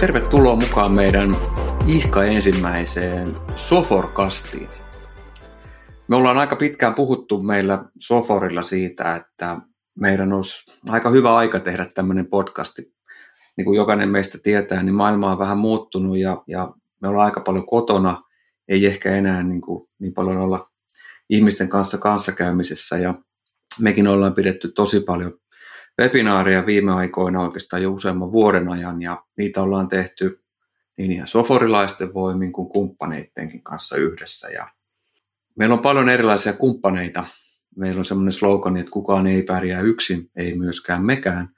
Tervetuloa mukaan meidän ihka ensimmäiseen Soforkastiin. Me ollaan aika pitkään puhuttu meillä Soforilla siitä, että meidän olisi aika hyvä aika tehdä tämmöinen podcasti. Niin kuin jokainen meistä tietää, niin maailma on vähän muuttunut ja, ja me ollaan aika paljon kotona, ei ehkä enää niin, kuin, niin paljon olla ihmisten kanssa kanssakäymisessä ja mekin ollaan pidetty tosi paljon webinaareja viime aikoina oikeastaan jo useamman vuoden ajan ja niitä ollaan tehty niin ihan soforilaisten voimin kuin kumppaneittenkin kanssa yhdessä. Ja meillä on paljon erilaisia kumppaneita. Meillä on semmoinen slogan, että kukaan ei pärjää yksin, ei myöskään mekään.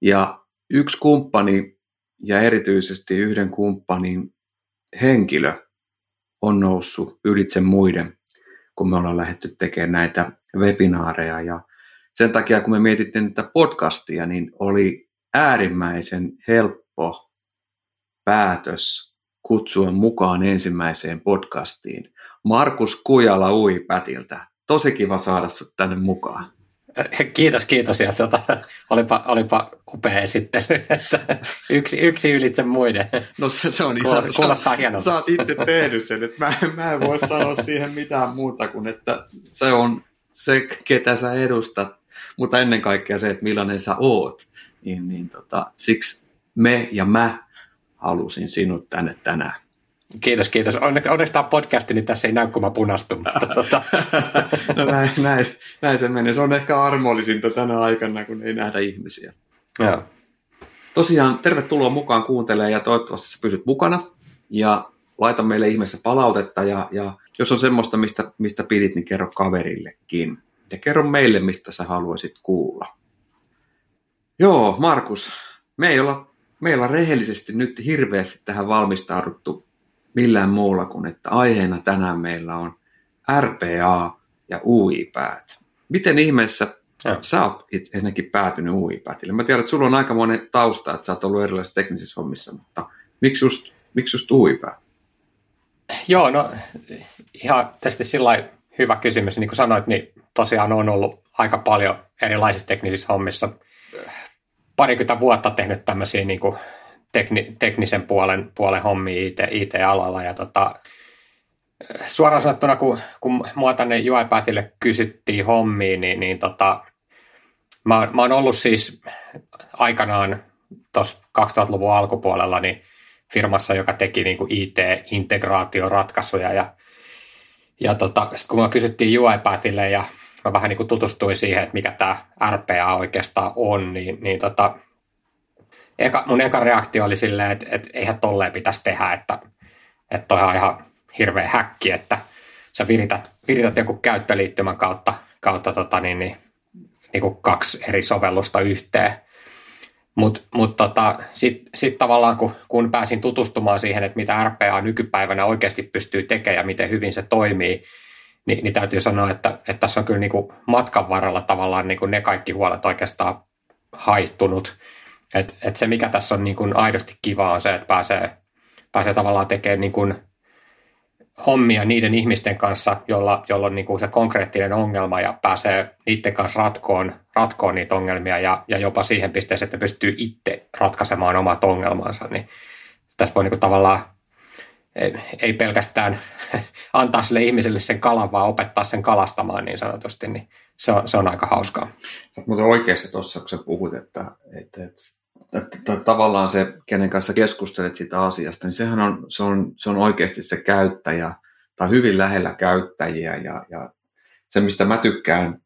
Ja yksi kumppani ja erityisesti yhden kumppanin henkilö on noussut ylitse muiden, kun me ollaan lähdetty tekemään näitä webinaareja. Ja sen takia, kun me mietittiin tätä podcastia, niin oli äärimmäisen helppo päätös kutsua mukaan ensimmäiseen podcastiin Markus Kujala Uipätiltä. Tosi kiva saada sinut tänne mukaan. Kiitos, kiitos. Ja tuota, olipa, olipa upea esittely, että yksi, yksi ylitse muiden. No se, se on ihan, Kuulostaa hienolta. Sä oot itse tehnyt sen, että mä, mä en voi sanoa siihen mitään muuta kuin, että se on se, ketä sä edustat mutta ennen kaikkea se, että millainen sä oot, niin, niin tota, siksi me ja mä halusin sinut tänne tänään. Kiitos, kiitos. Onneksi tämä podcasti, niin tässä ei näy, kun mä punastun. Mutta tota. no näin, näin, näin, se menee. Se on ehkä armollisinta tänä aikana, kun ei nähdä ihmisiä. Joo. Tosiaan, tervetuloa mukaan kuuntelemaan ja toivottavasti sä pysyt mukana. Ja laita meille ihmeessä palautetta ja, ja jos on semmoista, mistä, mistä pidit, niin kerro kaverillekin ja kerro meille, mistä sä haluaisit kuulla. Joo, Markus, me ei olla, me ei olla rehellisesti nyt hirveästi tähän valmistauduttu millään muulla kuin, että aiheena tänään meillä on RPA ja UI-päät. Miten ihmeessä ja. sä oot ensinnäkin päätynyt UI-päätille? Mä tiedän, että sulla on aika monen tausta, että sä oot ollut erilaisissa teknisissä hommissa, mutta miksi just, miksi just UI-päät? Joo, no ihan tästä sillä hyvä kysymys. Niin kuin sanoit, niin tosiaan on ollut aika paljon erilaisissa teknisissä hommissa. Parikymmentä vuotta tehnyt tämmöisiä niin kuin tekni, teknisen puolen, puolen hommia IT, IT-alalla. Ja tota, suoraan sanottuna, kun, kun mua tänne UiPathille kysyttiin hommia, niin, niin tota, mä, mä oon ollut siis aikanaan tuossa 2000-luvun alkupuolella niin firmassa, joka teki niin kuin IT-integraatioratkaisuja ja ja tota, sitten kun me kysyttiin UiPathille ja mä vähän niin kuin tutustuin siihen, että mikä tämä RPA oikeastaan on, niin, niin tota, eka, mun eka reaktio oli silleen, että, että eihän tolleen pitäisi tehdä, että, että toi on ihan hirveä häkki, että sä virität, virität joku käyttöliittymän kautta, kautta tota, niin, niin, niin kuin kaksi eri sovellusta yhteen. Mutta mut tota, sitten sit tavallaan kun, kun pääsin tutustumaan siihen, että mitä RPA nykypäivänä oikeasti pystyy tekemään ja miten hyvin se toimii, niin, niin täytyy sanoa, että, että tässä on kyllä niin kuin matkan varrella tavallaan niin kuin ne kaikki huolet oikeastaan haittunut. Et, et se, mikä tässä on niin kuin aidosti kiva, on se, että pääsee, pääsee tavallaan tekemään niin kuin hommia niiden ihmisten kanssa, jolla, jolla on niin kuin se konkreettinen ongelma ja pääsee niiden kanssa ratkoon, ratkoon niitä ongelmia ja, ja jopa siihen pisteeseen, että pystyy itse ratkaisemaan omat ongelmansa. Niin tässä voi niin kuin tavallaan ei, pelkästään antaa sille ihmiselle sen kalan, vaan opettaa sen kalastamaan niin sanotusti, niin se on, se on aika hauskaa. Muuten oikeassa tuossa, kun sä puhut, että, että, että, että, tavallaan se, kenen kanssa keskustelet siitä asiasta, niin sehän on, se on, se on oikeasti se käyttäjä, tai hyvin lähellä käyttäjiä, ja, ja se, mistä mä tykkään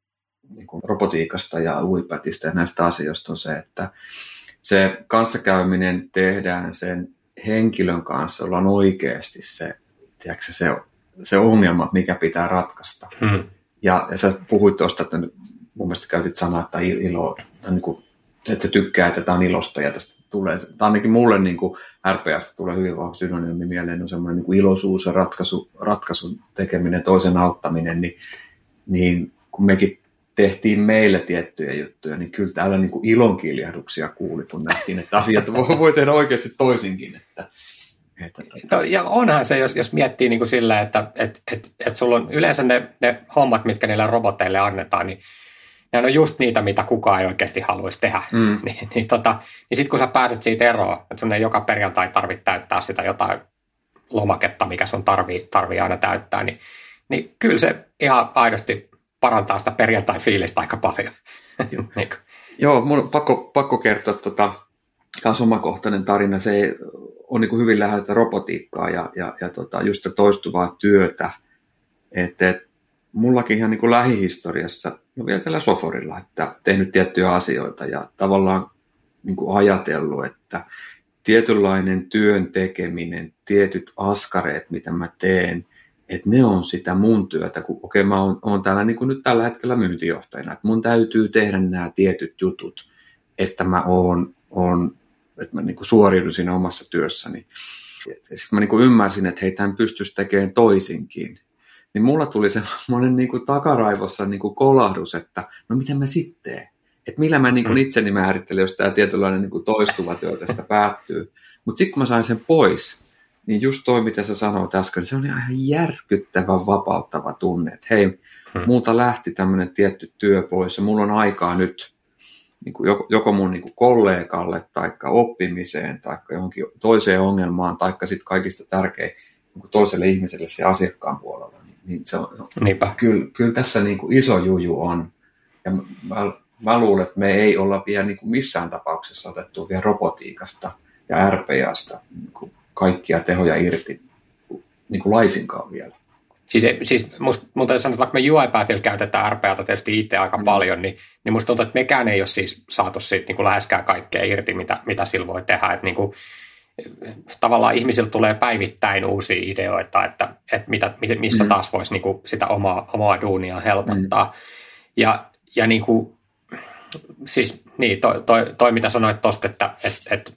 niin kuin robotiikasta ja uipatista ja näistä asioista on se, että se kanssakäyminen tehdään sen henkilön kanssa, jolla on oikeasti se, tiedätkö, se, se ongelma, mikä pitää ratkaista. Hmm. Ja, ja sä puhuit tuosta, että mun mielestä käytit sanaa, että ilo, niin kuin, että tykkää, että tämä on ilosta ja tästä tulee, tai ainakin mulle niin kuin RPAsta tulee hyvin vahva synonyymi mieleen, on semmoinen niin kuin iloisuus ja ratkaisu, ratkaisun tekeminen, toisen auttaminen, niin, niin kun mekin tehtiin meille tiettyjä juttuja, niin kyllä täällä niin kuin ilonkiljahduksia kuuli, kun nähtiin, että asiat voi tehdä oikeasti toisinkin. Että, että... No, ja onhan se, jos, jos miettii niin kuin sillä, että et, et, et sulla on yleensä ne, ne hommat, mitkä niille roboteille annetaan, niin ne on just niitä, mitä kukaan ei oikeasti haluaisi tehdä. Mm. niin, niin, tota, niin sitten kun sä pääset siitä eroon, että sun ei joka perjantai tarvitse täyttää sitä jotain lomaketta, mikä sun tarvii, tarvii aina täyttää, niin, niin kyllä se ihan aidosti parantaa sitä perjantai-fiilistä aika paljon. niin. Joo, mun on pakko, pakko kertoa tota, taas omakohtainen tarina. Se on niin kuin hyvin läheltä robotiikkaa ja, ja, ja tota, just toistuvaa työtä. Että et, mullakin ihan niin kuin lähihistoriassa, no vielä tällä Soforilla, että tehnyt tiettyjä asioita ja tavallaan niin kuin ajatellut, että tietynlainen työn tekeminen, tietyt askareet, mitä mä teen, että ne on sitä mun työtä, kun okei okay, mä oon, oon täällä niin kuin nyt tällä hetkellä myyntijohtajana, että mun täytyy tehdä nämä tietyt jutut, että mä oon, oon että mä niin kuin suoriudun siinä omassa työssäni. Sitten mä niin kuin ymmärsin, että hei, tämän pystyisi tekemään toisinkin. Niin mulla tuli semmoinen niin kuin takaraivossa niin kuin kolahdus, että no mitä mä sitten Että millä mä niin kuin mm. itseni määrittelen, jos tämä tietynlainen niin kuin toistuva työ tästä päättyy. Mutta sitten kun mä sain sen pois, niin just toi, mitä sä sanoit äsken, niin se oli ihan järkyttävän vapauttava tunne, että hei, hmm. multa lähti tämmöinen tietty työ pois ja mulla on aikaa nyt niin kuin joko, joko mun niin kuin kollegalle tai oppimiseen tai johonkin toiseen ongelmaan tai sitten kaikista tärkein niin kuin toiselle ihmiselle se asiakkaan puolella. Niin, niin se on, Niinpä. Kyllä, kyllä tässä niin kuin iso juju on. Ja mä, mä luulen, että me ei olla vielä niin kuin missään tapauksessa otettu vielä robotiikasta ja RPAsta niin kuin kaikkia tehoja irti niin kuin laisinkaan vielä. Siis, siis musta, mun täytyy sanoa, että vaikka me UI-päätillä käytetään RPAta tietysti itse aika mm. paljon, niin, niin musta tuntuu, että mekään ei ole siis saatu siitä niin kuin läheskään kaikkea irti, mitä, mitä sillä voi tehdä. Että niin kuin, tavallaan ihmisillä tulee päivittäin uusia ideoita, että, että mitä, missä mm. taas voisi niin kuin sitä omaa, omaa duunia helpottaa. Mm. Ja, ja niin kuin, siis niin, toi, toi, toi mitä sanoit tuosta, että, että, että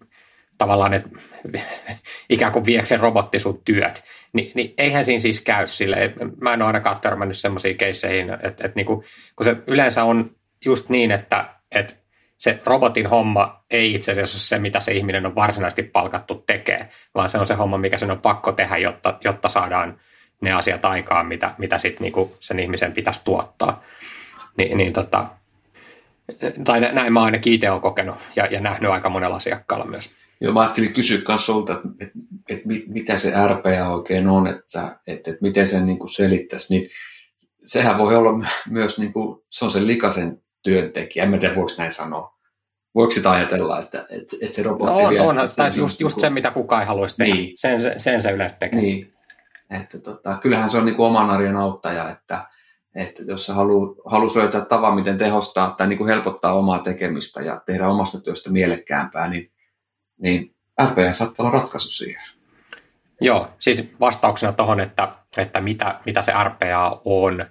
tavallaan, että ikään kuin viekö se robotti sun työt, niin, niin eihän siinä siis käy sille. Mä en ole ainakaan törmännyt semmoisiin keisseihin, että, että niin kuin, kun se yleensä on just niin, että, että se robotin homma ei itse asiassa ole se, mitä se ihminen on varsinaisesti palkattu tekee, vaan se on se homma, mikä sen on pakko tehdä, jotta, jotta saadaan ne asiat aikaan, mitä, mitä sit niinku sen ihmisen pitäisi tuottaa. Ni, niin tota, tai näin mä ainakin itse olen kokenut ja, ja nähnyt aika monella asiakkaalla myös. Joo, mä ajattelin kysyä myös sulta, että, että, että mitä se RPA oikein on, että, että, että miten sen niin kuin selittäisi, niin sehän voi olla myös, niin kuin, se on sen likaisen työntekijä, en mä tiedä voiko näin sanoa. Voiko sitä ajatella, että, että, että se robotti no, on, on, tai just, just se, mitä kukaan ei haluaisi tehdä. Niin. Sen, sen se yleensä tekee. Niin. Että tota, kyllähän se on niin kuin oman arjen auttaja, että, että jos sä haluat halus löytää tavan, miten tehostaa tai niin kuin helpottaa omaa tekemistä ja tehdä omasta työstä mielekkäämpää, niin niin RPA saattaa olla ratkaisu siihen. Joo, siis vastauksena tuohon, että, että mitä, mitä se RPA on.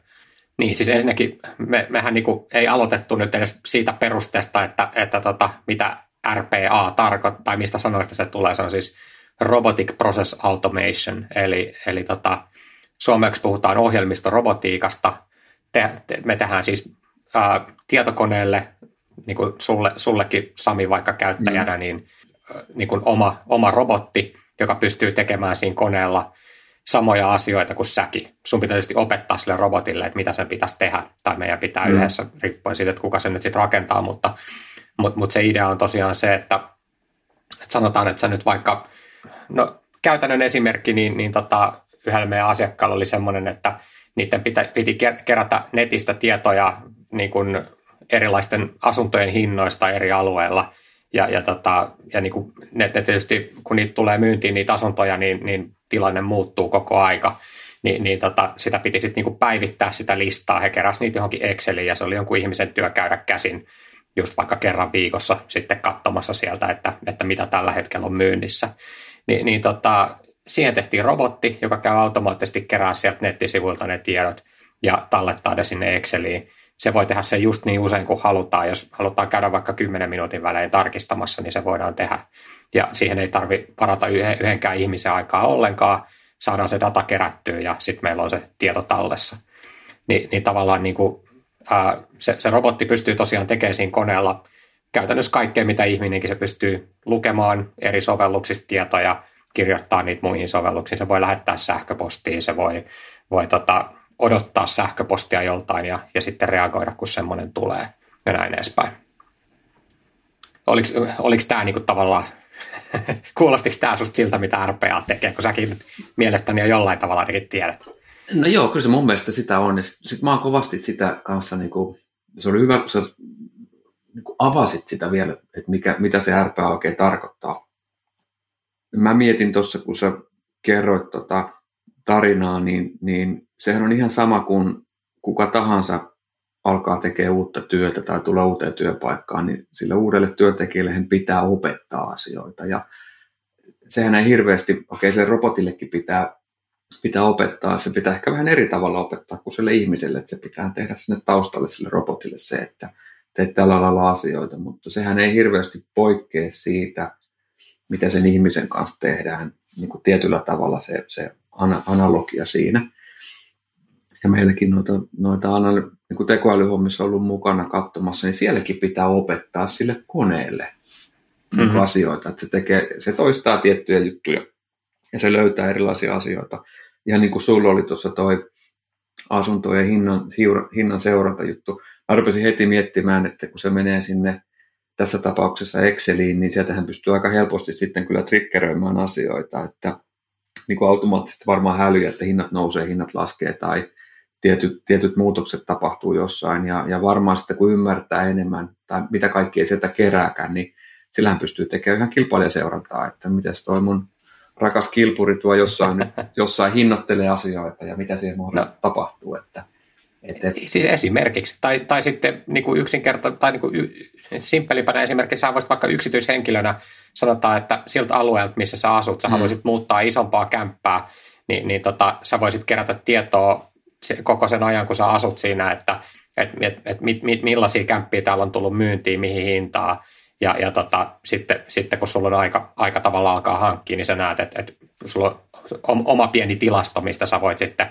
Niin, siis ensinnäkin me, mehän niinku ei aloitettu nyt edes siitä perusteesta, että, että tota, mitä RPA tarkoittaa, tai mistä sanoista se tulee. Se on siis Robotic Process Automation, eli, eli tota, suomeksi puhutaan ohjelmistorobotiikasta. Te, te, me tehdään siis ää, tietokoneelle, niin kuin sulle, sullekin Sami vaikka käyttäjänä, mm. niin niin kuin oma, oma robotti, joka pystyy tekemään siinä koneella samoja asioita kuin säkin. Sun pitää tietysti opettaa sille robotille, että mitä sen pitäisi tehdä, tai meidän pitää mm. yhdessä, riippuen siitä, että kuka sen nyt sitten rakentaa, mutta, mutta, mutta se idea on tosiaan se, että, että sanotaan, että sä nyt vaikka, no käytännön esimerkki, niin, niin tota, yhdellä meidän asiakkaalla oli semmoinen, että niiden pitä, piti kerätä netistä tietoja niin kuin erilaisten asuntojen hinnoista eri alueilla – ja, ja, tota, ja niin kuin ne, ne tietysti, kun niitä tulee myyntiin niitä asuntoja, niin, niin tilanne muuttuu koko aika. Ni, niin tota, sitä piti sitten niin päivittää sitä listaa. He keräsivät niitä johonkin Exceliin ja se oli jonkun ihmisen työ käydä käsin just vaikka kerran viikossa sitten katsomassa sieltä, että, että mitä tällä hetkellä on myynnissä. Ni, niin tota, siihen tehtiin robotti, joka käy automaattisesti kerää sieltä nettisivuilta ne tiedot ja tallettaa ne sinne Exceliin se voi tehdä se just niin usein kuin halutaan. Jos halutaan käydä vaikka 10 minuutin välein tarkistamassa, niin se voidaan tehdä. Ja siihen ei tarvi parata yhdenkään ihmisen aikaa ollenkaan. Saadaan se data kerättyä ja sitten meillä on se tieto tallessa. Ni, niin tavallaan niin kuin, ää, se, se robotti pystyy tosiaan tekemään siinä koneella käytännössä kaikkea, mitä ihminenkin se pystyy lukemaan eri sovelluksista tietoja, kirjoittaa niitä muihin sovelluksiin. Se voi lähettää sähköpostiin, se voi, voi tota, odottaa sähköpostia joltain ja, ja sitten reagoida, kun semmoinen tulee ja näin edespäin. Oliko, oliko tämä niinku tavallaan, kuulostiko tämä susta siltä, mitä RPA tekee, kun säkin mielestäni jo jollain tavalla ainakin tiedät? No joo, kyllä se mun mielestä sitä on. Sitten mä oon kovasti sitä kanssa, niin kuin, se oli hyvä, kun sä niin kuin avasit sitä vielä, että mikä, mitä se RPA oikein tarkoittaa. Mä mietin tuossa, kun sä kerroit tota tarinaa, niin, niin sehän on ihan sama kuin kuka tahansa alkaa tekemään uutta työtä tai tulee uuteen työpaikkaan, niin sille uudelle työntekijälle hän pitää opettaa asioita. Ja sehän ei hirveästi, okei okay, sille robotillekin pitää, pitää opettaa, se pitää ehkä vähän eri tavalla opettaa kuin sille ihmiselle, että se pitää tehdä sinne taustalle sille robotille se, että teet tällä lailla asioita, mutta sehän ei hirveästi poikkea siitä, mitä sen ihmisen kanssa tehdään niin kuin tietyllä tavalla se, se analogia siinä. Ja meilläkin noita, noita niin kuin tekoälyhommissa ollut mukana katsomassa, niin sielläkin pitää opettaa sille koneelle mm-hmm. asioita. Että se, tekee, se toistaa tiettyjä juttuja ja se löytää erilaisia asioita. Ihan niin kuin sulla oli tuossa toi asuntojen hinnan, hinnan seuranta juttu. Mä rupesin heti miettimään, että kun se menee sinne tässä tapauksessa Exceliin, niin sieltähän pystyy aika helposti sitten kyllä triggeröimään asioita, että niin kuin automaattisesti varmaan hälyy, että hinnat nousee, hinnat laskee tai tietyt, tietyt muutokset tapahtuu jossain ja, ja varmaan sitten kun ymmärtää enemmän tai mitä kaikkea sieltä kerääkään, niin sillähän pystyy tekemään ihan kilpailijaseurantaa, että miten toi mun rakas kilpuri tuo jossain, jossain hinnoittelee asioita ja mitä siihen mahdollisesti no. tapahtuu. Että, et, et. Siis esimerkiksi, tai, tai sitten niin kuin yksinkerta, tai niin kuin y, simppelimpänä esimerkiksi, sä voisit vaikka yksityishenkilönä sanotaan, että siltä alueelta, missä sä asut, sä mm. haluaisit muuttaa isompaa kämppää, niin, niin tota, sä voisit kerätä tietoa se, koko sen ajan, kun sä asut siinä, että et, et, et, mit, mit, millaisia kämppiä täällä on tullut myyntiin, mihin hintaan, ja, ja tota, sitten, sitten kun sulla on aika, aika tavalla alkaa hankkia, niin sä näet, että, että sulla on oma pieni tilasto, mistä sä voit sitten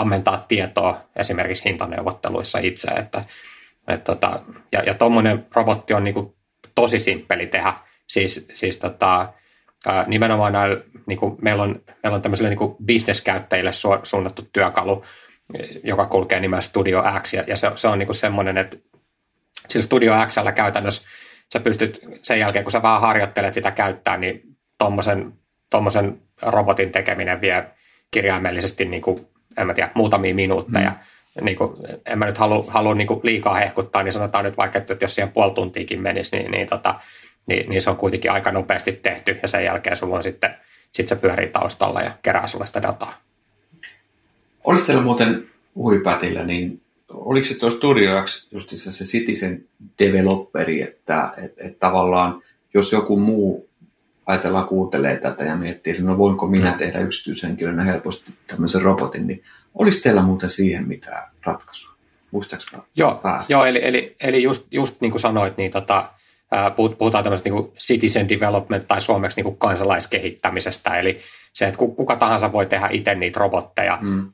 ammentaa tietoa esimerkiksi hintaneuvotteluissa itse. Että, et tota, ja ja tuommoinen robotti on niinku tosi simppeli tehdä. Siis, siis tota, nimenomaan näillä, niinku, meillä, on, meillä on tämmöisille niinku bisneskäyttäjille su, suunnattu työkalu, joka kulkee nimellä Studio X, ja, ja se, se on niinku semmoinen, että sillä Studio Xllä käytännössä sä pystyt sen jälkeen, kun sä vaan harjoittelet sitä käyttää, niin tuommoisen robotin tekeminen vie kirjaimellisesti niin kuin, en mä tiedä, muutamia minuutteja. Mm. Niin kuin, en mä nyt halua, halua niin kuin liikaa hehkuttaa, niin sanotaan nyt vaikka, että jos siihen puoli tuntiikin menisi, niin, niin, tota, niin, niin se on kuitenkin aika nopeasti tehty ja sen jälkeen sulla on sitten, sit se pyörii taustalla ja kerää sulle sitä dataa. Olisi siellä muuten huipätillä, niin oliko se tuo Studio X justissa se Citizen developeri, että et, et tavallaan jos joku muu ajatellaan kuuntelee tätä ja miettii, että no voinko minä mm. tehdä yksityishenkilönä helposti tämmöisen robotin, niin olisi teillä muuten siihen mitään ratkaisua? Muistaakseni? Joo, joo eli, eli, eli just, just niin kuin sanoit, niin tota, puhutaan tämmöisestä niin citizen development tai suomeksi niin kuin kansalaiskehittämisestä, eli se, että kuka tahansa voi tehdä itse niitä robotteja, mm.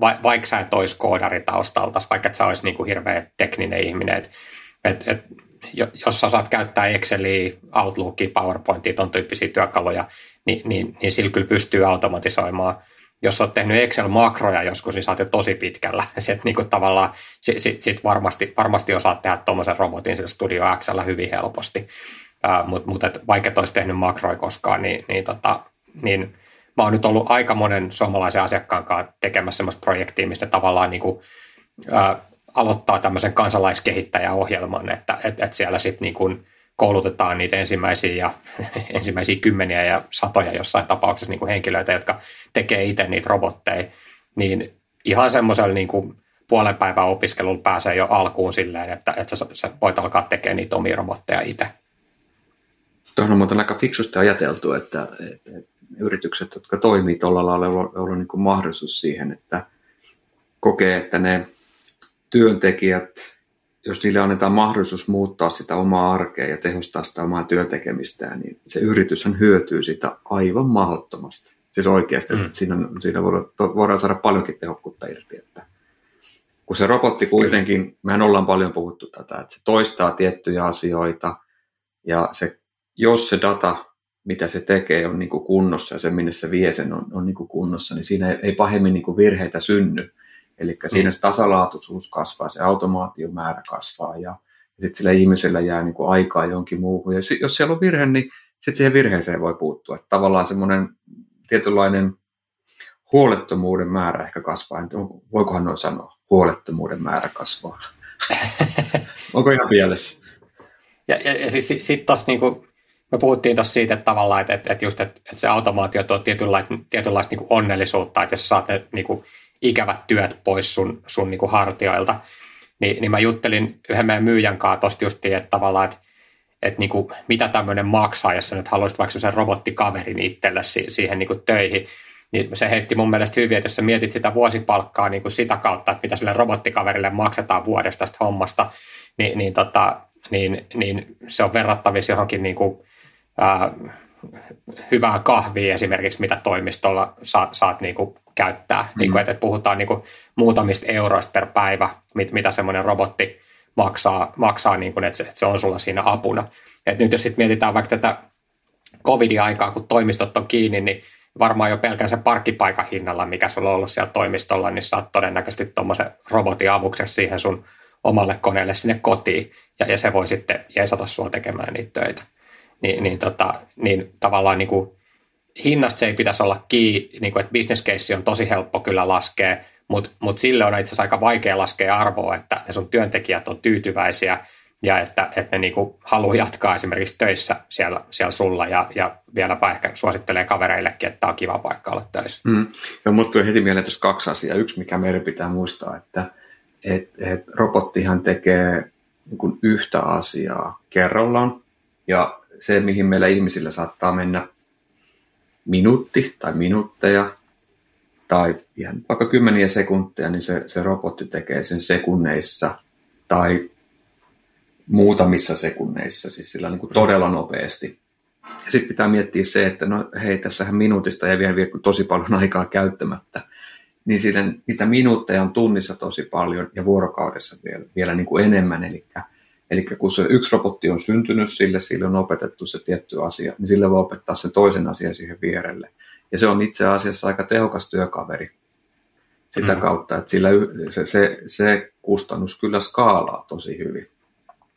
va, vaikka sä et olisi koodari taustalta, vaikka et sä olisi niin kuin hirveä tekninen ihminen, et, et, et, jos sä osaat käyttää Exceliä, Outlookia, PowerPointia, ton tyyppisiä työkaluja, niin, niin, niin sillä kyllä pystyy automatisoimaan. Jos olet tehnyt Excel-makroja joskus, niin sä oot jo tosi pitkällä. Sitten niin tavallaan sit, sit, sit varmasti, varmasti osaat tehdä tuommoisen robotin sillä Studio Xllä hyvin helposti. Uh, Mutta mut, vaikka et olisi tehnyt makroja koskaan, niin, niin, tota, niin mä oon nyt ollut aika monen suomalaisen asiakkaan kanssa tekemässä sellaista projektia, mistä tavallaan niin kuin, uh, aloittaa tämmöisen kansalaiskehittäjäohjelman, että et, et siellä sitten niin kuin koulutetaan niitä ensimmäisiä, ja, ensimmäisiä kymmeniä ja satoja jossain tapauksessa niin kuin henkilöitä, jotka tekee itse niitä robotteja, niin ihan semmoisella niin kuin puolen päivän opiskelulla pääsee jo alkuun silleen, että, että sä, sä voit alkaa tekemään niitä omia robotteja itse. Tuohon on muuten aika fiksusti ajateltu, että, että, että yritykset, jotka toimii tuolla lailla, on ollut niin kuin mahdollisuus siihen, että kokee, että ne työntekijät, jos niille annetaan mahdollisuus muuttaa sitä omaa arkea ja tehostaa sitä omaa työtekemistään, niin se yritys hyötyy sitä aivan mahdottomasti. Siis oikeasti, mm. että siinä, siinä voidaan, voidaan saada paljonkin tehokkuutta irti. Että kun se robotti kuitenkin, mehän ollaan paljon puhuttu tätä, että se toistaa tiettyjä asioita ja se, jos se data, mitä se tekee, on niin kuin kunnossa ja se, minne se vie sen on, on niin kuin kunnossa, niin siinä ei, ei pahemmin niin kuin virheitä synny Eli siinä se tasalaatuisuus kasvaa, se automaatiomäärä kasvaa ja, ja sitten sillä ihmisellä jää niin kuin aikaa johonkin muuhun. Ja jos siellä on virhe, niin sitten siihen virheeseen voi puuttua. Että tavallaan semmoinen tietynlainen huolettomuuden määrä ehkä kasvaa. Voikohan noin sanoa? Huolettomuuden määrä kasvaa. Onko ihan pielessä? Ja, ja, ja siis sitten tuossa niinku, me puhuttiin tuossa siitä että tavallaan, että, että, just, että, että se automaatio tuo tietynlaista, tietynlaista niinku onnellisuutta, että jos sä saat ne niinku, ikävät työt pois sun, sun niinku hartioilta, niin, niin mä juttelin yhden meidän myyjän kanssa tuosta justiin, että tavallaan, että, että niinku, mitä tämmöinen maksaa, jos sä nyt haluaisit vaikka sen robottikaverin itselle siihen niinku töihin, niin se heitti mun mielestä hyvin, että jos sä mietit sitä vuosipalkkaa niin kuin sitä kautta, että mitä sille robottikaverille maksetaan vuodesta tästä hommasta, niin, niin, tota, niin, niin se on verrattavissa johonkin niin kuin, ää, hyvää kahvia esimerkiksi, mitä toimistolla sa, saat niin kuin, käyttää. Mm. Niin kuin, että puhutaan niin kuin, muutamista euroista per päivä, mit, mitä semmoinen robotti maksaa, maksaa niin kuin, että, se, että se on sulla siinä apuna. Et nyt jos sitten mietitään vaikka tätä covid-aikaa, kun toimistot on kiinni, niin varmaan jo pelkän sen parkkipaikan hinnalla, mikä sulla on ollut siellä toimistolla, niin saat todennäköisesti tuommoisen robotin avuksi siihen sun omalle koneelle sinne kotiin, ja, ja se voi sitten jeesata sua tekemään niitä töitä. Ni, niin, tota, niin tavallaan niin kuin, hinnasta se ei pitäisi olla kiinni, niin kuin, että business case on tosi helppo kyllä laskea, mutta mut sille on itse asiassa aika vaikea laskea arvoa, että ne sun työntekijät on tyytyväisiä, ja että, että ne niin kuin haluaa jatkaa esimerkiksi töissä siellä, siellä sulla ja, ja vieläpä ehkä suosittelee kavereillekin, että tämä on kiva paikka olla töissä. Mm. Ja mulle tuli heti mieleen tuossa kaksi asiaa. Yksi, mikä meidän pitää muistaa, että et, et robottihan tekee niin kuin yhtä asiaa kerrallaan ja se, mihin meillä ihmisillä saattaa mennä minuutti tai minuutteja tai ihan vaikka kymmeniä sekunteja, niin se, se robotti tekee sen sekunneissa tai muutamissa sekunneissa, siis sillä niin kuin todella nopeasti. Sitten pitää miettiä se, että no hei, tässähän minuutista ei vielä tosi paljon aikaa käyttämättä, niin siinä, niitä minuutteja on tunnissa tosi paljon ja vuorokaudessa vielä, vielä niin kuin enemmän. Eli, eli kun se yksi robotti on syntynyt sille, sille on opetettu se tietty asia, niin sille voi opettaa sen toisen asian siihen vierelle. Ja se on itse asiassa aika tehokas työkaveri sitä mm. kautta, että sillä se, se, se kustannus kyllä skaalaa tosi hyvin.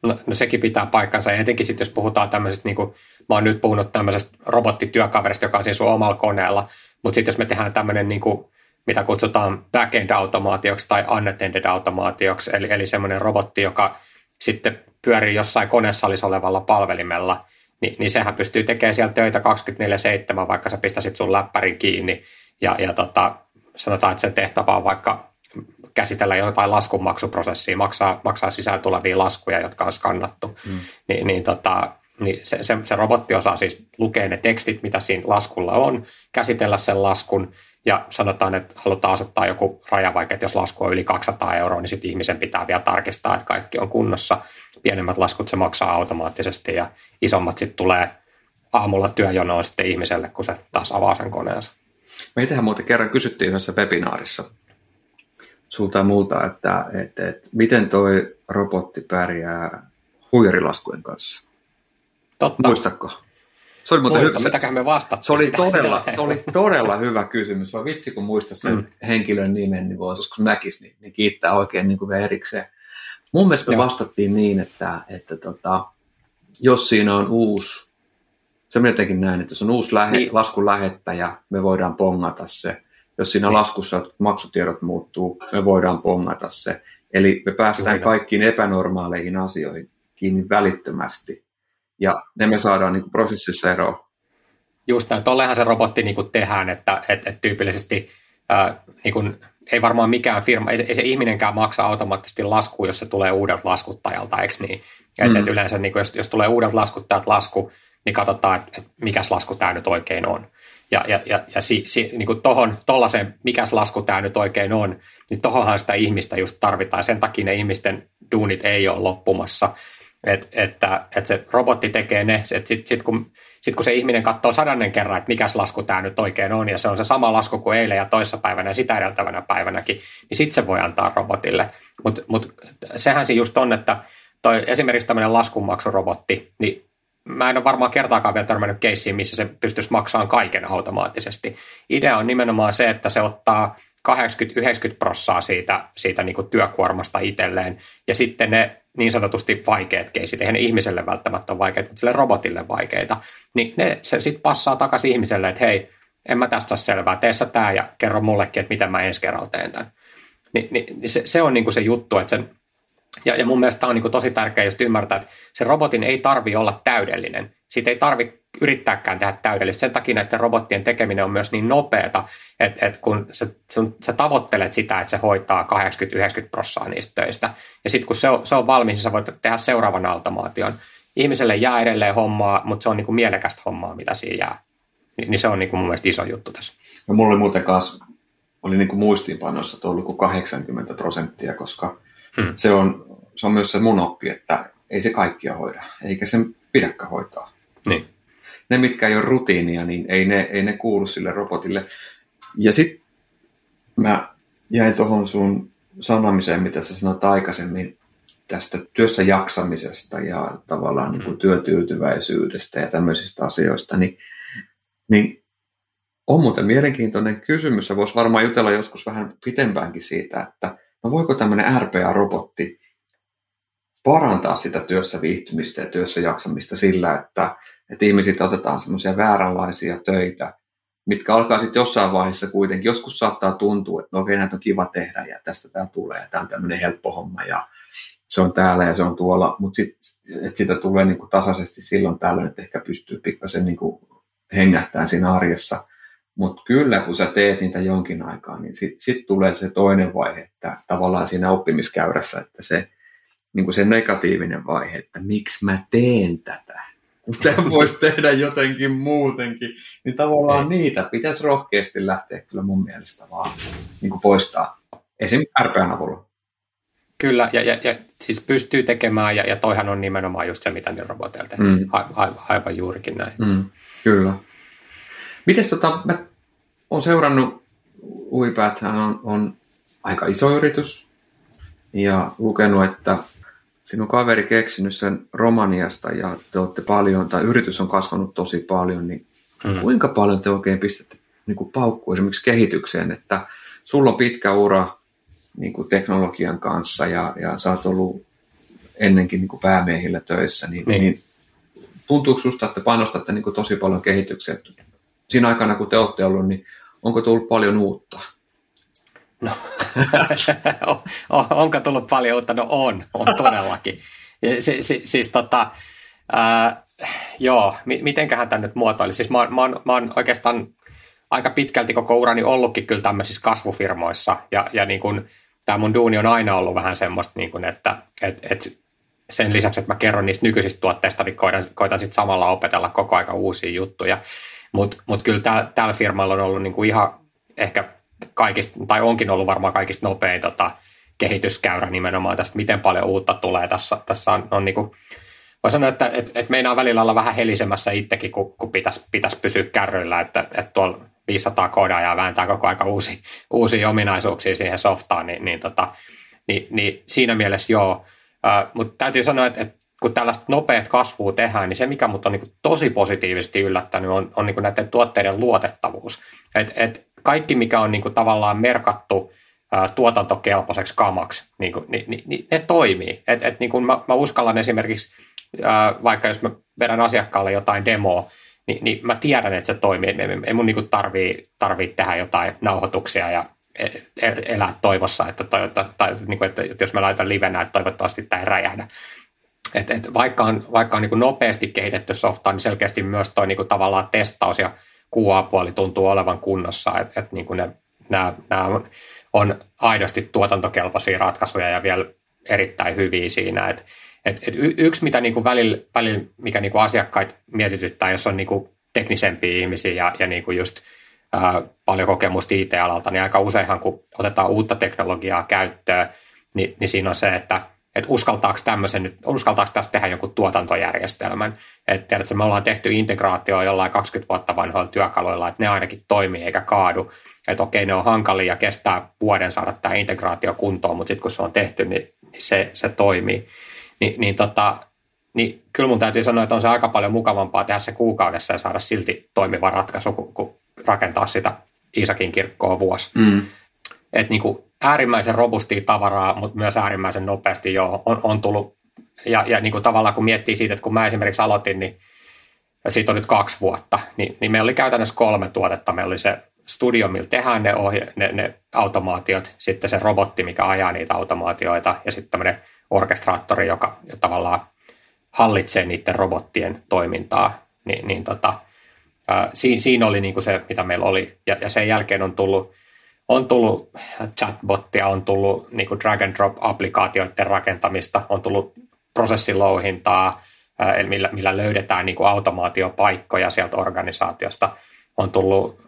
No, no sekin pitää paikkansa, ja etenkin sitten jos puhutaan tämmöisestä, niin kuin mä oon nyt puhunut tämmöisestä robottityökaverista, joka on siinä sun omalla koneella, mutta sitten jos me tehdään tämmöinen, niin kuin, mitä kutsutaan backend-automaatioksi tai unattended automaatioksi, eli, eli semmoinen robotti, joka sitten pyörii jossain konesalissa olevalla palvelimella, niin, niin sehän pystyy tekemään siellä töitä 24-7, vaikka sä pistäisit sun läppärin kiinni, ja, ja tota, sanotaan, että sen tehtävä on vaikka käsitellä jotain laskunmaksuprosessia, maksaa, maksaa sisään tulevia laskuja, jotka on skannattu, mm. niin, niin, tota, niin se, se, se robotti osaa siis lukea ne tekstit, mitä siinä laskulla on, käsitellä sen laskun, ja sanotaan, että halutaan asettaa joku raja, vaikka että jos lasku on yli 200 euroa, niin sitten ihmisen pitää vielä tarkistaa, että kaikki on kunnossa. Pienemmät laskut se maksaa automaattisesti ja isommat sitten tulee aamulla työjonoon sitten ihmiselle, kun se taas avaa sen koneensa. Meitähän muuten kerran kysyttiin yhdessä webinaarissa sulta ja multa, että, että, että miten toi robotti pärjää huijarilaskujen kanssa. Totta. Muistatko? Se oli muuten Muista, hyvä. me vastattiin. Se oli, todella, se oli todella hyvä kysymys. Vai vitsi, kun muista sen mm. henkilön nimen, niin voisi, kun näkisi, niin, niin kiittää oikein niin kuin vielä erikseen. Mun mielestä me vastattiin niin, että, että tota, jos siinä on uusi, se jotenkin näin, että jos on uusi lähe, niin. laskun lähettäjä, me voidaan pongata se jos siinä niin. laskussa maksutiedot muuttuu, me voidaan pongata se. Eli me päästään Kyllä. kaikkiin epänormaaleihin asioihin kiinni välittömästi. Ja ne me saadaan niin kuin prosessissa eroon. Just näin, tollehan se robotti niin kuin tehdään, että et, et tyypillisesti ää, niin kuin, ei varmaan mikään firma, ei se, ei se ihminenkään maksa automaattisesti lasku, jos se tulee uudelta laskuttajalta, eikö niin? Ja mm. et, et yleensä niin kuin, jos, jos tulee uudelta laskuttajalta lasku, niin katsotaan, että et mikäs lasku tämä nyt oikein on. Ja, ja, ja, ja si, si, niin kuin tohon, tollaiseen, mikäs lasku tämä nyt oikein on, niin tohonhan sitä ihmistä just tarvitaan. Sen takia ne ihmisten duunit ei ole loppumassa. Et, että, että se robotti tekee ne, että sitten sit kun, sit kun se ihminen katsoo sadannen kerran, että mikäs lasku tämä nyt oikein on, ja se on se sama lasku kuin eilen ja toissapäivänä ja sitä edeltävänä päivänäkin, niin sitten se voi antaa robotille. Mutta mut, sehän se just on, että toi, esimerkiksi tämmöinen laskunmaksurobotti, niin mä en ole varmaan kertaakaan vielä törmännyt keissiin, missä se pystyisi maksamaan kaiken automaattisesti. Idea on nimenomaan se, että se ottaa 80-90 prossaa siitä, siitä niin kuin työkuormasta itselleen, ja sitten ne niin sanotusti vaikeat keisit, eihän ne ihmiselle välttämättä ole vaikeita, mutta sille robotille vaikeita, niin ne, se sitten passaa takaisin ihmiselle, että hei, en mä tästä selvää, tee sä tää ja kerro mullekin, että miten mä ensi kerralla teen tämän. Ni, niin se, se on niin kuin se juttu, että sen, ja, ja mun mielestä tämä on niin kuin tosi tärkeää just ymmärtää, että se robotin ei tarvi olla täydellinen. Siitä ei tarvi yrittääkään tehdä täydellistä. Sen takia näiden robottien tekeminen on myös niin nopeata, että, että kun sä, sun, sä tavoittelet sitä, että se hoitaa 80-90 prosenttia niistä töistä, ja sitten kun se on, se on valmis, niin sä voit tehdä seuraavan automaation. Ihmiselle jää edelleen hommaa, mutta se on niin kuin mielekästä hommaa, mitä siinä jää. Ni, niin se on niin kuin mun mielestä iso juttu tässä. No mulla oli muuten kanssa, oli niin kuin muistiinpanossa tuo luku 80 prosenttia, koska hmm. se, on, se on myös se mun oppi, että ei se kaikkia hoida, eikä sen pidäkään hoitaa. Niin ne, mitkä ei ole rutiinia, niin ei ne, ei ne kuulu sille robotille. Ja sitten mä jäin tuohon sun sanomiseen, mitä sä sanoit aikaisemmin, tästä työssä jaksamisesta ja tavallaan niin kuin mm. työtyytyväisyydestä ja tämmöisistä asioista, niin, niin on muuten mielenkiintoinen kysymys, ja voisi varmaan jutella joskus vähän pitempäänkin siitä, että no voiko tämmöinen RPA-robotti parantaa sitä työssä viihtymistä ja työssä jaksamista sillä, että että ihmisiltä otetaan semmoisia vääränlaisia töitä, mitkä alkaa sitten jossain vaiheessa kuitenkin, joskus saattaa tuntua, että no okei, näitä on kiva tehdä ja tästä tämä tulee, tämä on tämmöinen helppo homma ja se on täällä ja se on tuolla, mutta sit, että sitä tulee niin kuin tasaisesti silloin tällöin, että ehkä pystyy pikkasen niin kuin hengähtään siinä arjessa. Mutta kyllä, kun sä teet niitä jonkin aikaa, niin sitten sit tulee se toinen vaihe, että tavallaan siinä oppimiskäyrässä, että se, niin kuin se negatiivinen vaihe, että miksi mä teen tätä tämä voisi tehdä jotenkin muutenkin, niin tavallaan Ei. niitä pitäisi rohkeasti lähteä kyllä mun mielestä vaan niin kuin poistaa. Esim. RPn avulla. Kyllä, ja, ja, ja siis pystyy tekemään, ja, ja toihan on nimenomaan just se, mitä ne roboteilla tehdään. Mm. A, a, aivan juurikin näin. Mm, kyllä. Miten tota, mä oon seurannut, Uipääthän on, on aika iso yritys, ja lukenut, että sinun kaveri keksinyt sen Romaniasta ja te olette paljon, tai yritys on kasvanut tosi paljon, niin mm. kuinka paljon te oikein pistätte niin kuin paukku esimerkiksi kehitykseen, että sulla on pitkä ura niin kuin teknologian kanssa ja, ja sä oot ollut ennenkin niin kuin päämiehillä töissä, niin, niin. niin tuntuuko susta, että panostatte niin kuin tosi paljon kehitykseen? Siinä aikana, kun te olette ollut, niin onko tullut paljon uutta? No, onko tullut paljon uutta? No on, on todellakin. Si, si, siis tota, ää, joo, mitenköhän tämä nyt muotoili? Siis mä, mä, oon, mä oon oikeastaan aika pitkälti koko urani ollutkin kyllä tämmöisissä kasvufirmoissa, ja, ja niin kun, tämä mun duuni on aina ollut vähän semmoista, niin kun, että et, et sen lisäksi, että mä kerron niistä nykyisistä tuotteista, niin koitan, koitan sitten samalla opetella koko aika uusia juttuja. Mutta mut kyllä tää, tällä firmalla on ollut niin kuin ihan ehkä kaikista, tai onkin ollut varmaan kaikista nopein tota, kehityskäyrä nimenomaan tästä, miten paljon uutta tulee tässä. Tässä on, on niin kuin, voi sanoa, että et, et meinaa välillä olla vähän helisemässä itsekin, kun, kun pitäisi, pitäisi pysyä kärryillä, että, että tuolla 500 ja vääntää koko aika uusi, uusia ominaisuuksia siihen softaan, niin, niin, tota, niin, niin siinä mielessä joo. Uh, mutta täytyy sanoa, että, että kun tällaista nopeat kasvua tehdään, niin se, mikä mut on niin tosi positiivisesti yllättänyt, on, on niin näiden tuotteiden luotettavuus. Et, et kaikki, mikä on niin kuin tavallaan merkattu ää, tuotantokelpoiseksi kamaksi, niin kuin, niin, niin, niin ne toimii. Et, et niin kuin mä, mä uskallan esimerkiksi, vaikka jos mä vedän asiakkaalle jotain demoa, niin, niin mä tiedän, että se toimii. Ei, mun niin tarvii, tarvii tehdä jotain nauhoituksia ja e, e, elää toivossa, että, toivottaa, tai, niin kuin, että jos mä laitan livenä, että toivottavasti tämä ei räjähdä. Et, et vaikka on, vaikka on niin nopeasti kehitetty softa, niin selkeästi myös toi niin tavallaan testaus ja QA-puoli tuntuu olevan kunnossa, että et niin ne, nämä, nämä on, on aidosti tuotantokelpoisia ratkaisuja ja vielä erittäin hyviä siinä. Et, et, et yksi, mitä niin kuin välillä, välillä, mikä niin kuin asiakkaita mietityttää, jos on niin kuin teknisempiä ihmisiä ja, ja niin kuin just ää, paljon kokemusta IT-alalta, niin aika useinhan kun otetaan uutta teknologiaa käyttöön, niin, niin siinä on se, että että uskaltaako tämmöisen nyt, uskaltaako tästä tehdä jonkun tuotantojärjestelmän. Että tiedätkö, me ollaan tehty integraatio jollain 20 vuotta vanhoilla työkaluilla, että ne ainakin toimii eikä kaadu. Että okei, ne on hankalia ja kestää vuoden saada tämä integraatio kuntoon, mutta sitten kun se on tehty, niin, niin se, se toimii. Ni, niin, tota, niin kyllä mun täytyy sanoa, että on se aika paljon mukavampaa tehdä se kuukaudessa ja saada silti toimiva ratkaisu, kuin, kuin rakentaa sitä Iisakin kirkkoa vuosi. Mm. että niin kuin äärimmäisen robustia tavaraa, mutta myös äärimmäisen nopeasti jo on, on tullut. Ja, ja niin kuin tavallaan kun miettii siitä, että kun mä esimerkiksi aloitin, niin siitä on nyt kaksi vuotta, niin, niin meillä oli käytännössä kolme tuotetta. Meillä oli se studio, millä tehdään ne, ohje, ne, ne automaatiot, sitten se robotti, mikä ajaa niitä automaatioita, ja sitten tämmöinen orkestraattori, joka tavallaan hallitsee niiden robottien toimintaa. Ni, niin tota, ää, siinä, siinä oli niin kuin se, mitä meillä oli. Ja, ja sen jälkeen on tullut, on tullut chatbottia, on tullut niin kuin drag and drop applikaatioiden rakentamista, on tullut prosessilouhintaa, eli millä, millä löydetään niin kuin automaatiopaikkoja sieltä organisaatiosta. On tullut,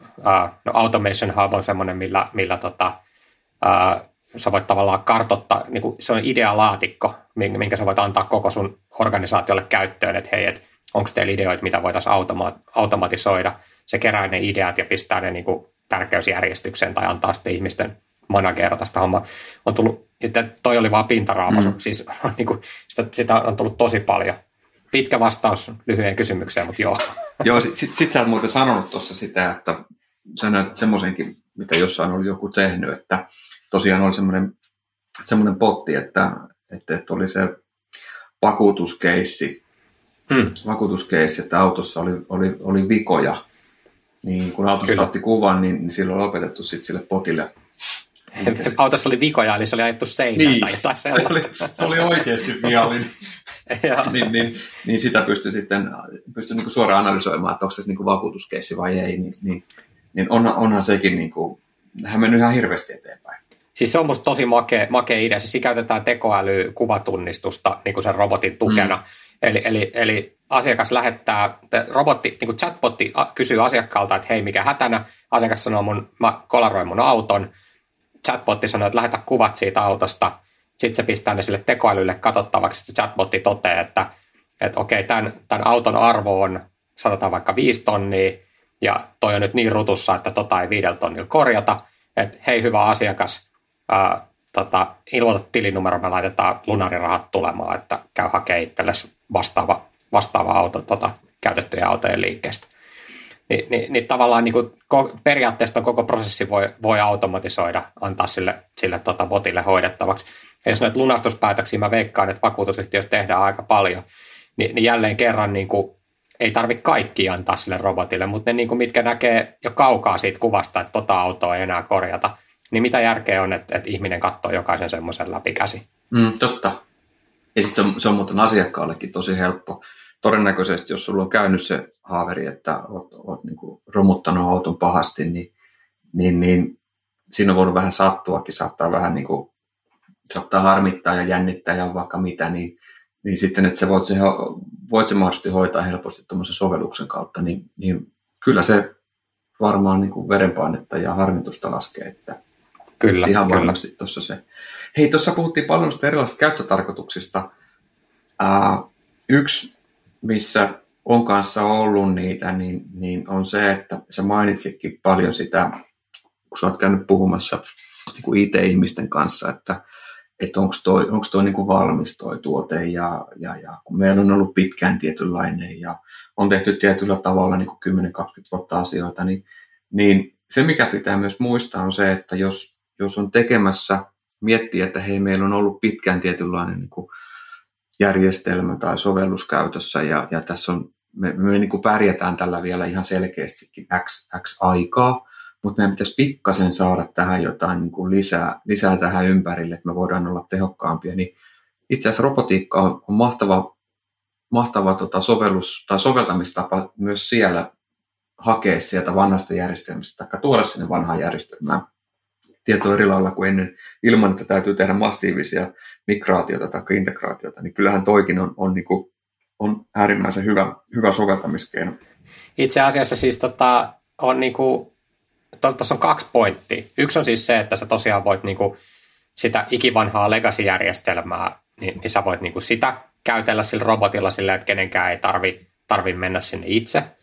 no Automation Hub on semmoinen, millä, millä tota, sä voit tavallaan kartoittaa, niin kuin se on idealaatikko, minkä sä voit antaa koko sun organisaatiolle käyttöön, että hei, et onko teillä ideoita, mitä voitaisiin automa- automatisoida. Se kerää ne ideat ja pistää ne niin kuin tärkeysjärjestykseen tai antaa sitten ihmisten managerata sitä hommaa. On tullut, että toi oli vaan pintaraapasu, mm. siis niin kuin, sitä, sitä, on tullut tosi paljon. Pitkä vastaus lyhyen kysymykseen, mutta joo. Joo, sit, sit, sit sä oot muuten sanonut tuossa sitä, että sä näytät semmoisenkin, mitä jossain oli joku tehnyt, että tosiaan oli semmoinen, semmoinen potti, että, että, että oli se vakuutuskeissi, hmm. vakuutuskeissi, että autossa oli, oli, oli vikoja. Niin kun autossa otti kuvan, niin, niin silloin oli opetettu sit sille potille Autossa oli vikoja, eli se oli ajettu seinään niin, tai jotain sellaista. Se oli, se oli oikeasti viallinen. niin, niin, niin, sitä pystyi sitten pystyi niin suoraan analysoimaan, että onko se niin vakuutuskeissi vai ei. Niin, niin, niin on, onhan sekin niin kuin, hän mennyt ihan hirveästi eteenpäin. Siis se on musta tosi makea, makea idea. Siis käytetään tekoäly kuvatunnistusta niin kuin sen robotin tukena. Mm. Eli, eli, eli asiakas lähettää, robotti, niin kuin chatbotti kysyy asiakkaalta, että hei mikä hätänä. Asiakas sanoo, mun, mä kolaroin mun auton. Chatbotti sanoo, että lähetä kuvat siitä autosta. Sitten se pistää ne sille tekoälylle katsottavaksi. Sitten chatbotti toteaa, että, että okei, tämän, tämän auton arvo on sanotaan vaikka 5 tonnia, ja toi on nyt niin rutussa, että tota ei viidellä tonnilla korjata. Että hei hyvä asiakas, tota, ilmoita tilinumero, me laitetaan lunarirahat tulemaan, että käy hakemaan itsellesi vastaava, vastaava auto tota, käytettyjä autojen liikkeestä. Ni, niin, niin tavallaan niin kuin, periaatteessa koko prosessi voi, voi automatisoida, antaa sille, sille tota, botille hoidettavaksi. Ja jos näitä lunastuspäätöksiä mä veikkaan, että vakuutusyhtiössä tehdään aika paljon, niin, niin jälleen kerran niin kuin, ei tarvitse kaikki antaa sille robotille, mutta ne, niin kuin, mitkä näkee jo kaukaa siitä kuvasta, että tota autoa ei enää korjata, niin mitä järkeä on, että, että ihminen katsoo jokaisen semmoisen läpikäsi? Mm, totta. Ja sitten se on, se on muuten asiakkaallekin tosi helppo. Todennäköisesti, jos sulla on käynyt se haaveri, että olet, olet niin kuin romuttanut auton pahasti, niin, niin, niin siinä on voinut vähän sattuakin, saattaa vähän niin kuin, saattaa harmittaa ja jännittää ja vaikka mitä, niin, niin sitten, että sä voit se, voit se mahdollisesti hoitaa helposti tuommoisen sovelluksen kautta, niin, niin kyllä se varmaan niin kuin verenpainetta ja harmitusta laskee, että Kyllä, ihan kyllä. varmasti tuossa se. Hei, tuossa puhuttiin paljon erilaisista käyttötarkoituksista. Ää, yksi, missä on kanssa ollut niitä, niin, niin on se, että sä mainitsitkin paljon sitä, kun sä oot käynyt puhumassa niin IT-ihmisten kanssa, että, että onko toi, onks toi niin valmis toi tuote ja, ja, ja kun meillä on ollut pitkään tietynlainen ja on tehty tietyllä tavalla niin kuin 10-20 vuotta asioita, niin, niin se mikä pitää myös muistaa on se, että jos, jos on tekemässä, miettii, että hei, meillä on ollut pitkään tietynlainen niin kuin järjestelmä tai sovellus käytössä ja, ja tässä on, me, me niin kuin pärjätään tällä vielä ihan selkeästikin X, X aikaa, mutta meidän pitäisi pikkasen saada tähän jotain niin kuin lisää, lisää tähän ympärille, että me voidaan olla tehokkaampia, niin itse asiassa robotiikka on, on mahtava, mahtava tota sovellus tai soveltamistapa myös siellä hakea sieltä vanhasta järjestelmästä tai tuoda sinne vanhaan järjestelmään tietoa eri lailla kuin ennen, ilman että täytyy tehdä massiivisia migraatiota tai integraatiota, niin kyllähän toikin on, on, niin kuin, on äärimmäisen hyvä, hyvä soveltamiskeino. Itse asiassa siis tota, on niin kuin, tuossa on kaksi pointtia. Yksi on siis se, että sä tosiaan voit niin kuin, sitä ikivanhaa legacy-järjestelmää, niin, niin sä voit niin kuin sitä käytellä sillä robotilla silleen, että kenenkään ei tarvi, tarvi mennä sinne itse –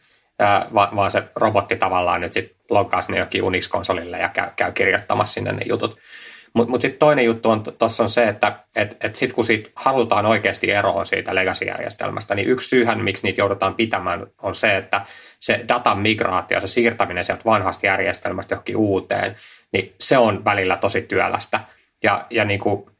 vaan se robotti tavallaan nyt sitten loggaa sinne jokin Unix-konsolille ja käy, käy kirjoittamassa sinne ne jutut. Mutta mut sitten toinen juttu on tuossa on se, että et, et sitten kun siitä halutaan oikeasti eroon siitä legacy-järjestelmästä, niin yksi syyhän, miksi niitä joudutaan pitämään, on se, että se datan migraatio, se siirtäminen sieltä vanhasta järjestelmästä johonkin uuteen, niin se on välillä tosi työlästä. Ja, ja niin kuin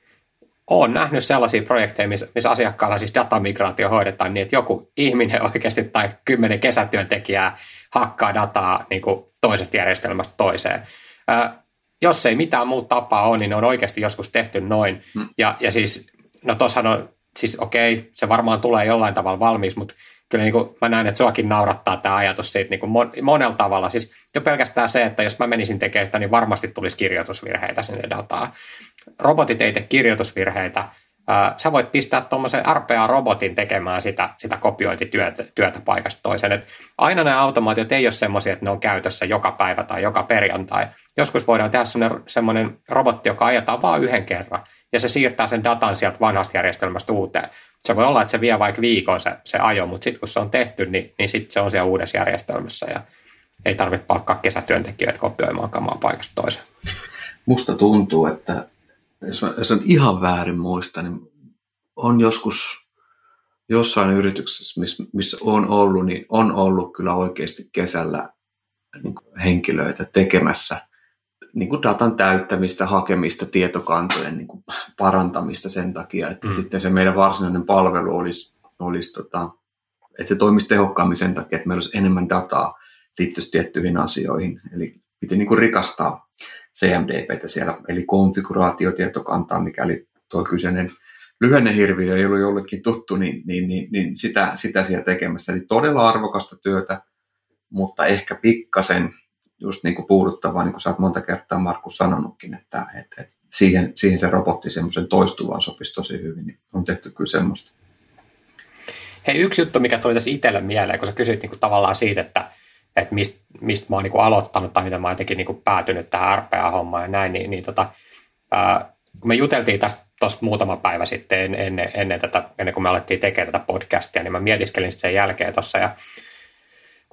olen nähnyt sellaisia projekteja, missä, missä asiakkaalla siis datamigraatio hoidetaan niin, että joku ihminen oikeasti tai kymmenen kesätyöntekijää hakkaa dataa niin kuin toisesta järjestelmästä toiseen. Ää, jos ei mitään muuta tapaa ole, niin ne on oikeasti joskus tehty noin. Hmm. Ja, ja siis, no tossahan on, siis okei, se varmaan tulee jollain tavalla valmiiksi, mutta kyllä niin kuin mä näen, että suakin naurattaa tämä ajatus siitä niin kuin mon, monella tavalla. Siis jo pelkästään se, että jos mä menisin tekemään sitä, niin varmasti tulisi kirjoitusvirheitä sinne dataa. Robotit ei tee kirjoitusvirheitä. Sä voit pistää tuommoisen RPA-robotin tekemään sitä, sitä kopiointityötä työtä paikasta toiseen. Et aina nämä automaatiot ei ole semmoisia, että ne on käytössä joka päivä tai joka perjantai. Joskus voidaan tehdä semmoinen robotti, joka ajetaan vain yhden kerran, ja se siirtää sen datan sieltä vanhasta järjestelmästä uuteen. Se voi olla, että se vie vaikka viikon se, se ajo, mutta sitten kun se on tehty, niin, niin sitten se on siellä uudessa järjestelmässä, ja ei tarvitse palkkaa kesätyöntekijöitä kopioimaan kamaa paikasta toiseen. Musta tuntuu, että jos, mä, jos mä ihan väärin muista, niin on joskus jossain yrityksessä, missä, missä on ollut, niin on ollut kyllä oikeasti kesällä niin henkilöitä tekemässä niin kuin datan täyttämistä, hakemista, tietokantojen niin kuin parantamista sen takia, että mm. sitten se meidän varsinainen palvelu olisi, olisi tota, että se toimisi tehokkaammin sen takia, että meillä olisi enemmän dataa liittyisi tiettyihin asioihin. Eli piti niin kuin rikastaa CMDPtä siellä, eli konfiguraatiotietokantaa, mikäli tuo kyseinen lyhennehirviö ei ollut jollekin tuttu, niin, niin, niin, niin sitä, sitä siellä tekemässä. Eli todella arvokasta työtä, mutta ehkä pikkasen just niin kuin puuduttavaa, niin kuin sä oot monta kertaa Markus sanonutkin, että, että, siihen, siihen se robotti semmoisen toistuvaan sopisi tosi hyvin, niin on tehty kyllä semmoista. Hei, yksi juttu, mikä tuli tässä itselle mieleen, kun sä kysyit niin kuin tavallaan siitä, että että mistä mist mä oon niin aloittanut tai miten mä oon jotenkin niin päätynyt tähän RPA-hommaan ja näin, niin, niin tota, ää, kun me juteltiin tästä tuossa muutama päivä sitten ennen, ennen, tätä, ennen kuin me alettiin tekemään tätä podcastia, niin mä mietiskelin sen jälkeen tuossa ja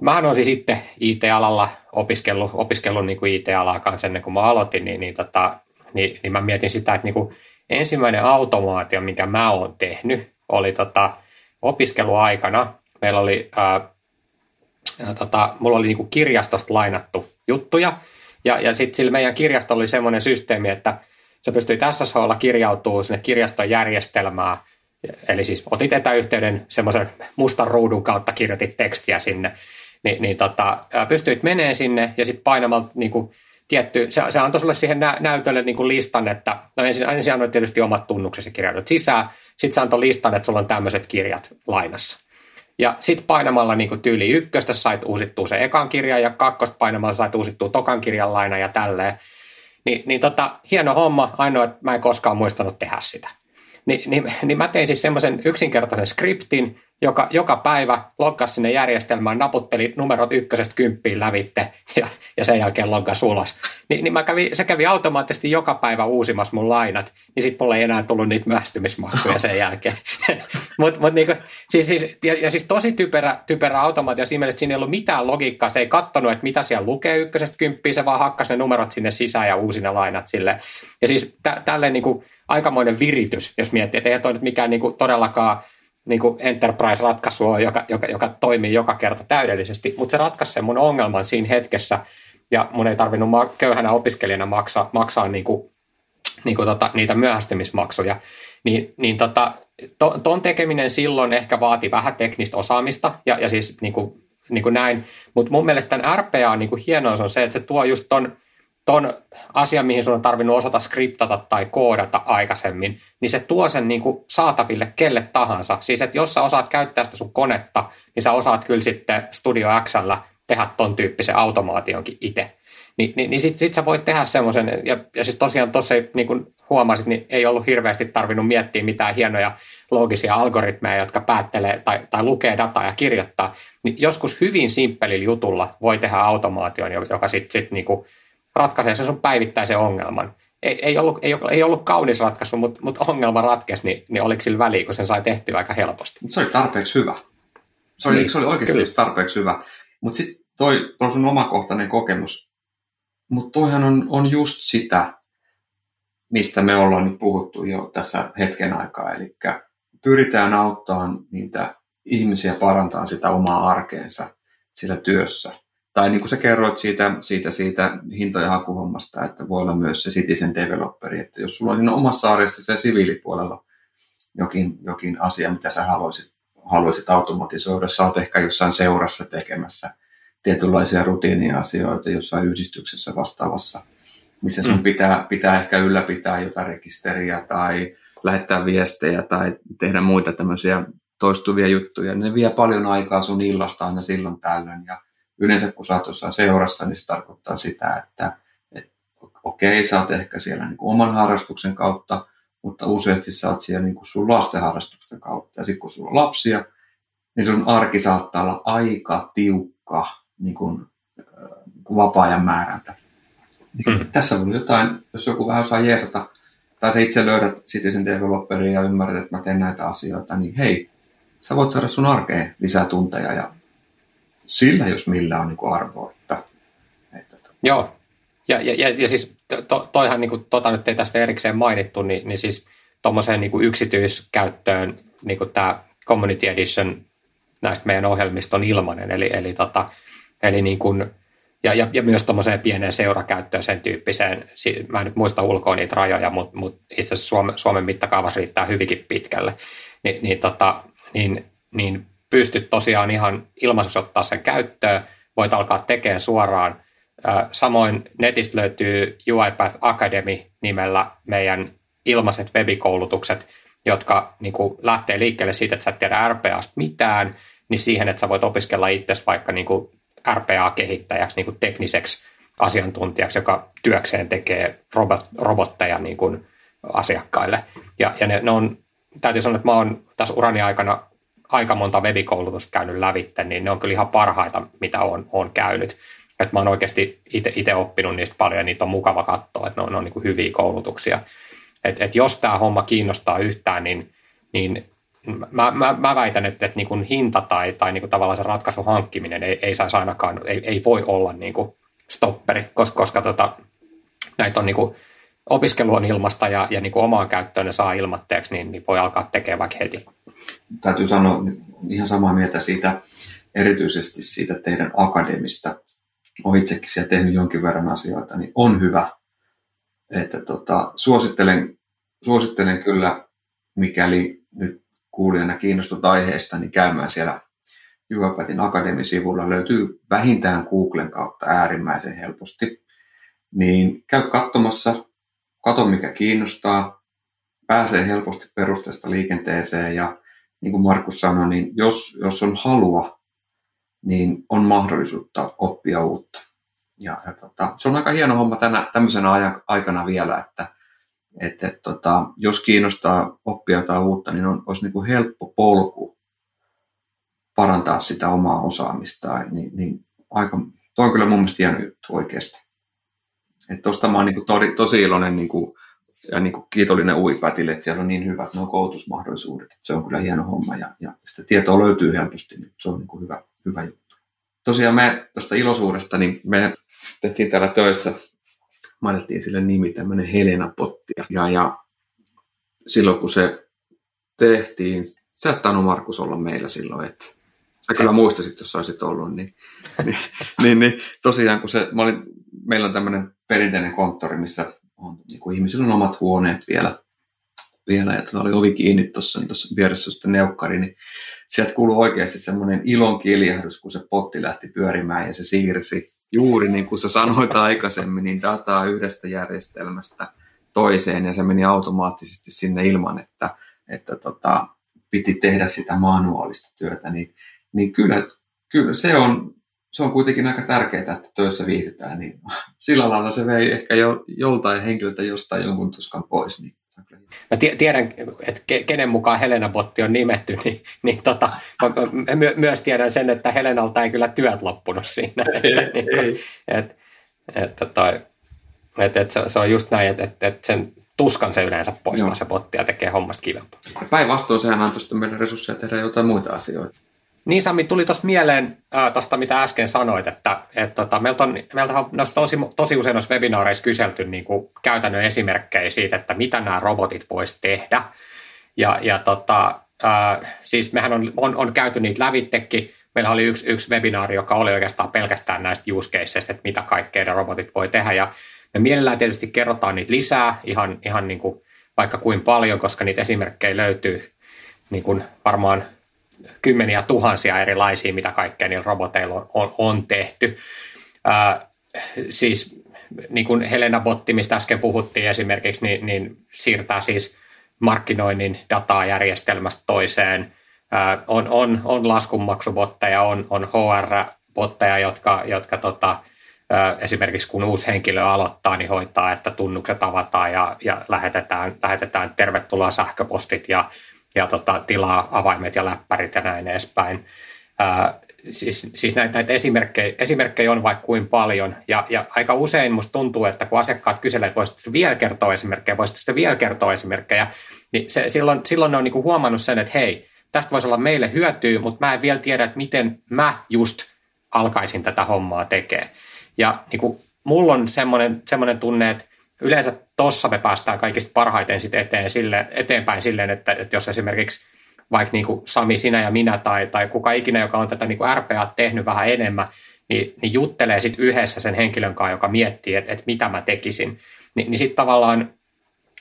Mähän olen siis itse IT-alalla opiskellut, opiskellut niin kuin IT-alaa kanssa ennen kuin mä aloitin, niin, niin, tota, niin, niin mä mietin sitä, että niin kuin ensimmäinen automaatio, minkä mä oon tehnyt, oli tota, opiskeluaikana. Meillä oli ää, ja tota, mulla oli niinku kirjastosta lainattu juttuja, ja, ja sitten sillä meidän kirjasto oli semmoinen systeemi, että se pystyi SSHlla kirjautuu sinne kirjaston järjestelmään, eli siis otit etäyhteyden semmoisen mustan ruudun kautta, kirjoitit tekstiä sinne, niin, niin tota, pystyit menee sinne ja sitten painamalla niin kuin, tietty, se, se antoi sulle siihen nä, näytölle niin kuin listan, että no ensin, ensin annoit tietysti omat tunnuksesi kirjoitut sisään, sitten se antoi listan, että sulla on tämmöiset kirjat lainassa. Ja sitten painamalla niin kuin tyyli ykköstä sait uusittua se ekan kirjan ja kakkosta painamalla sait uusittua tokan kirjan laina ja tälleen. Ni, niin tota, hieno homma, ainoa, että mä en koskaan muistanut tehdä sitä. Ni, niin, niin mä tein siis semmoisen yksinkertaisen skriptin, joka joka päivä loggasi sinne järjestelmään, naputteli numerot ykkösestä kymppiin lävitte ja, ja sen jälkeen loggasi ulos. Ni, niin mä kävi, se kävi automaattisesti joka päivä uusimassa mun lainat, niin sitten mulle ei enää tullut niitä myöhästymismaksuja sen jälkeen. mut, mut niinku, siis, siis, ja, ja, siis tosi typerä, typerä automaatio siinä mielessä, että siinä ei ollut mitään logiikkaa, se ei katsonut, että mitä siellä lukee ykkösestä kymppiin, se vaan hakkasi ne numerot sinne sisään ja uusi ne lainat sille. Ja siis tä, tälleen niinku, aikamoinen viritys, jos miettii, että ei toi nyt mikään niinku todellakaan niin kuin enterprise-ratkaisua, joka, joka, joka toimii joka kerta täydellisesti, mutta se ratkaisi sen mun ongelman siinä hetkessä, ja mun ei tarvinnut ma- köyhänä opiskelijana maksaa, maksaa niin kuin, niin kuin tota, niitä myöhästymismaksuja. Niin, niin tota, to, ton tekeminen silloin ehkä vaati vähän teknistä osaamista, ja, ja siis niin kuin, niin kuin näin, mutta mun mielestä tämän RPA niin kuin hienous on se, että se tuo just ton, ton asian, mihin sun on tarvinnut osata skriptata tai koodata aikaisemmin, niin se tuo sen niin kuin saataville kelle tahansa. Siis, että jos sä osaat käyttää sitä sun konetta, niin sä osaat kyllä sitten Studio Xllä tehdä ton tyyppisen automaationkin itse. Ni, niin, niin sit, sit sä voit tehdä semmoisen, ja, ja siis tosiaan tuossa niin kuin huomasit, niin ei ollut hirveästi tarvinnut miettiä mitään hienoja loogisia algoritmeja, jotka päättelee tai, tai lukee dataa ja kirjoittaa. Niin joskus hyvin simppelillä jutulla voi tehdä automaation, joka sitten sit niin kuin ratkaisee sen sun päivittäisen ongelman. Ei, ei, ollut, ei, ei ollut kaunis ratkaisu, mutta, mutta ongelma ratkesi, niin, niin oliko sillä väliä, kun sen sai tehtyä aika helposti. Se oli tarpeeksi hyvä. Se oli, niin, se oli oikeasti kyllä. tarpeeksi hyvä. Mutta sitten toi, toi sun omakohtainen kokemus, mutta toihan on, on just sitä, mistä me ollaan nyt puhuttu jo tässä hetken aikaa. Eli pyritään auttamaan niitä ihmisiä parantaa sitä omaa arkeensa sillä työssä. Tai niin kuin sä kerroit siitä, siitä, siitä hintojen hakuhommasta, että voi olla myös se citizen developeri, että jos sulla on siinä omassa arjessa se siviilipuolella jokin, jokin asia, mitä sä haluaisit, haluaisit automatisoida, sä oot ehkä jossain seurassa tekemässä tietynlaisia rutiiniasioita jossain yhdistyksessä vastaavassa, missä sun mm. pitää, pitää ehkä ylläpitää jotain rekisteriä tai lähettää viestejä tai tehdä muita tämmöisiä toistuvia juttuja. Ne vie paljon aikaa sun illasta aina silloin tällöin ja yleensä kun sä oot jossain seurassa, niin se tarkoittaa sitä, että et, okei, sä oot ehkä siellä niin kuin oman harrastuksen kautta, mutta useasti sä oot siellä niin kuin sun lasten harrastuksen kautta. Ja sitten kun sulla on lapsia, niin sun arki saattaa olla aika tiukka niin kuin, niin kuin vapaa-ajan määrältä. Mm. Tässä on jotain, jos joku vähän osaa jeesata, tai sä itse löydät citizen developeria ja ymmärrät, että mä teen näitä asioita, niin hei, sä voit saada sun arkeen lisää tunteja ja sillä jos millä on niin arvoa. Että, että... Joo, ja, ja, ja, ja siis to, toihan niin kuin, tota nyt ei tässä erikseen mainittu, niin, niin siis tuommoiseen niin yksityiskäyttöön niin kuin tämä Community Edition näistä meidän ohjelmista on ilmainen, eli, eli, tota, eli niin kuin, ja, ja, ja myös tuommoiseen pieneen seurakäyttöön sen tyyppiseen, mä en nyt muista ulkoa niitä rajoja, mutta, mutta itse asiassa Suomen, Suomen mittakaavassa riittää hyvinkin pitkälle, Ni, niin, tota, niin, niin pystyt tosiaan ihan ilmaiseksi ottaa sen käyttöön, voit alkaa tekemään suoraan. Samoin netistä löytyy UiPath Academy nimellä meidän ilmaiset webikoulutukset, jotka niin kuin lähtee liikkeelle siitä, että sä et tiedä RPAsta mitään, niin siihen, että sä voit opiskella itse vaikka niin kuin RPA-kehittäjäksi, niin kuin tekniseksi asiantuntijaksi, joka työkseen tekee robot, robotteja niin kuin asiakkaille. Ja, ja ne, ne on, täytyy sanoa, että mä oon tässä urani aikana aika monta webikoulutusta käynyt lävitte, niin ne on kyllä ihan parhaita, mitä on, on käynyt. Et mä oon oikeasti itse oppinut niistä paljon ja niitä on mukava katsoa, että ne on, ne on niin kuin hyviä koulutuksia. Et, et jos tämä homma kiinnostaa yhtään, niin, niin mä, mä, mä väitän, että, että niin kuin hinta tai, tai niin kuin tavallaan se ratkaisun hankkiminen ei, ei saisi ainakaan, ei, ei voi olla niin kuin stopperi, koska, koska tota, näitä on niin kuin, opiskelu on ilmasta ja, ja niin kuin omaan käyttöön ne saa ilmatteeksi, niin, niin voi alkaa tekemään vaikka heti. Täytyy sanoa ihan samaa mieltä siitä, erityisesti siitä teidän akademista. Olen itsekin siellä tehnyt jonkin verran asioita, niin on hyvä, että tota, suosittelen, suosittelen kyllä, mikäli nyt kuulijana kiinnostut aiheesta, niin käymään siellä Juhapätin akademisivulla. Löytyy vähintään Googlen kautta äärimmäisen helposti. Niin käy katsomassa, kato mikä kiinnostaa, pääsee helposti perusteesta liikenteeseen ja niin kuin Markus sanoi, niin jos, jos on halua, niin on mahdollisuutta oppia uutta. Ja, ja tota, se on aika hieno homma tänä, tämmöisenä aikana vielä, että, että, että tota, jos kiinnostaa oppia jotain uutta, niin on, olisi niin kuin helppo polku parantaa sitä omaa osaamista. Niin, niin aika, toi on kyllä mun mielestä hieno juttu oikeasti. Että tosta mä oon niin kuin tosi, tosi iloinen niin kuin, ja niin kuin kiitollinen UiPätille, että siellä on niin hyvät nuo koulutusmahdollisuudet. Se on kyllä hieno homma ja, ja sitä tietoa löytyy helposti, niin se on niin kuin hyvä, hyvä juttu. Tosiaan me tuosta iloisuudesta, niin me tehtiin täällä töissä, mainittiin sille nimi tämmöinen Helena Potti. Ja, ja silloin kun se tehtiin, sä et tainnut Markus olla meillä silloin, että sä kyllä muistasit, jos sä olisit ollut, niin, niin, niin, niin tosiaan kun se, mä olin, meillä on tämmöinen perinteinen konttori, missä on, niin kuin ihmisillä on omat huoneet vielä, vielä ja tuota oli ovi kiinni tuossa, niin tuossa vieressä sitten neukkari, niin sieltä kuuluu oikeasti semmoinen ilon kiljahdus, kun se potti lähti pyörimään ja se siirsi. Juuri niin kuin sä sanoit aikaisemmin, niin dataa yhdestä järjestelmästä toiseen ja se meni automaattisesti sinne ilman, että, että tota, piti tehdä sitä manuaalista työtä, niin, niin kyllä, kyllä se on se on kuitenkin aika tärkeää, että töissä viihdytään, niin sillä lailla se vei ehkä jo, joltain henkilöltä jostain jonkun tuskan pois. Niin Mä tiedän, että kenen mukaan Helena Botti on nimetty, niin, niin tota, mä my, myös tiedän sen, että Helenalta ei kyllä työt loppunut siinä. Ei, että, niin kuin, et, että toi, et, et se, se on just näin, että, että, että sen tuskan se yleensä poistaa se botti ja tekee hommasta kivempaa. Päinvastoin sehän antoi meille resursseja tehdä jotain muita asioita. Niin Sami, tuli tuosta mieleen äh, tuosta, mitä äsken sanoit, että et, tota, meiltä on, meiltä on tosi, tosi usein noissa webinaareissa kyselty niin kuin käytännön esimerkkejä siitä, että mitä nämä robotit voisi tehdä. Ja, ja tota, äh, siis mehän on, on, on käyty niitä lävittekin. Meillä oli yksi, yksi webinaari, joka oli oikeastaan pelkästään näistä use caseista, että mitä kaikkea ne robotit voi tehdä. Ja me mielellään tietysti kerrotaan niitä lisää, ihan, ihan niin kuin vaikka kuin paljon, koska niitä esimerkkejä löytyy niin kuin varmaan kymmeniä tuhansia erilaisia, mitä kaikkea niillä roboteilla on, on, on tehty. Ää, siis niin kuin Helena Botti, mistä äsken puhuttiin esimerkiksi, niin, niin siirtää siis markkinoinnin dataa järjestelmästä toiseen. Ää, on, on, on laskunmaksubotteja, on, on HR-botteja, jotka, jotka tota, ää, esimerkiksi kun uusi henkilö aloittaa, niin hoitaa, että tunnukset avataan ja, ja lähetetään, lähetetään tervetuloa sähköpostit ja ja tota, tilaa avaimet ja läppärit ja näin edespäin. Ää, siis, siis näitä, näitä esimerkkejä, esimerkkejä on vaikka kuin paljon, ja, ja aika usein musta tuntuu, että kun asiakkaat kyselee, että voisitko vielä kertoa esimerkkejä, voisitko vielä kertoa esimerkkejä, niin se, silloin, silloin ne on niin huomannut sen, että hei, tästä voisi olla meille hyötyä, mutta mä en vielä tiedä, että miten mä just alkaisin tätä hommaa tekemään. Ja niin kuin, mulla on semmoinen tunne, että yleensä tuossa me päästään kaikista parhaiten sit eteen sille, eteenpäin silleen, että, että jos esimerkiksi vaikka niin kuin Sami, sinä ja minä tai, tai kuka ikinä, joka on tätä niin kuin RPA tehnyt vähän enemmän, niin, niin juttelee sitten yhdessä sen henkilön kanssa, joka miettii, että, että mitä mä tekisin. Ni, niin sitten tavallaan,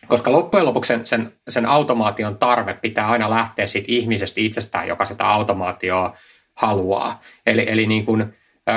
koska loppujen lopuksi sen, sen, sen automaation tarve pitää aina lähteä siitä ihmisestä itsestään, joka sitä automaatioa haluaa. Eli, eli niin kuin,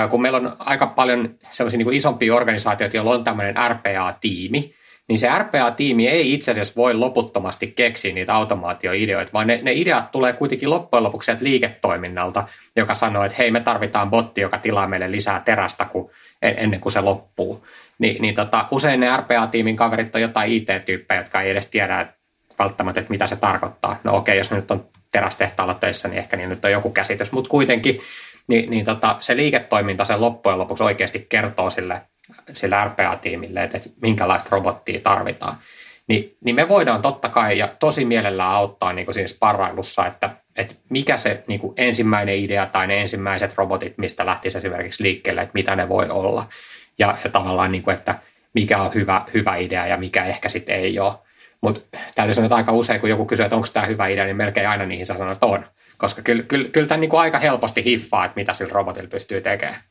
kun meillä on aika paljon sellaisia niin kuin isompia organisaatioita, joilla on tämmöinen RPA-tiimi, niin se RPA-tiimi ei itse asiassa voi loputtomasti keksiä niitä automaatioideoita, vaan ne, ne ideat tulee kuitenkin loppujen lopuksi sieltä liiketoiminnalta, joka sanoo, että hei me tarvitaan botti, joka tilaa meille lisää terästä kun, ennen kuin se loppuu. Ni, niin tota, usein ne RPA-tiimin kaverit on jotain IT-tyyppejä, jotka ei edes tiedä että välttämättä, että mitä se tarkoittaa. No okei, jos ne nyt on terästehtaalla töissä, niin ehkä niin nyt on joku käsitys, mutta kuitenkin niin, niin tota, se liiketoiminta sen loppujen lopuksi oikeasti kertoo sille, sille RPA-tiimille, että, että minkälaista robottia tarvitaan. Ni, niin me voidaan totta kai ja tosi mielellään auttaa niin kuin siinä sparrailussa, että, että mikä se niin kuin ensimmäinen idea tai ne ensimmäiset robotit, mistä lähtisi esimerkiksi liikkeelle, että mitä ne voi olla. Ja, ja tavallaan, niin kuin, että mikä on hyvä, hyvä idea ja mikä ehkä sitten ei ole. Mutta täytyy sanoa, että aika usein, kun joku kysyy, että onko tämä hyvä idea, niin melkein aina niihin saa sanoa, että on koska kyllä, kyllä, kyllä tämä niin aika helposti hiffaa, että mitä sillä robotilla pystyy tekemään.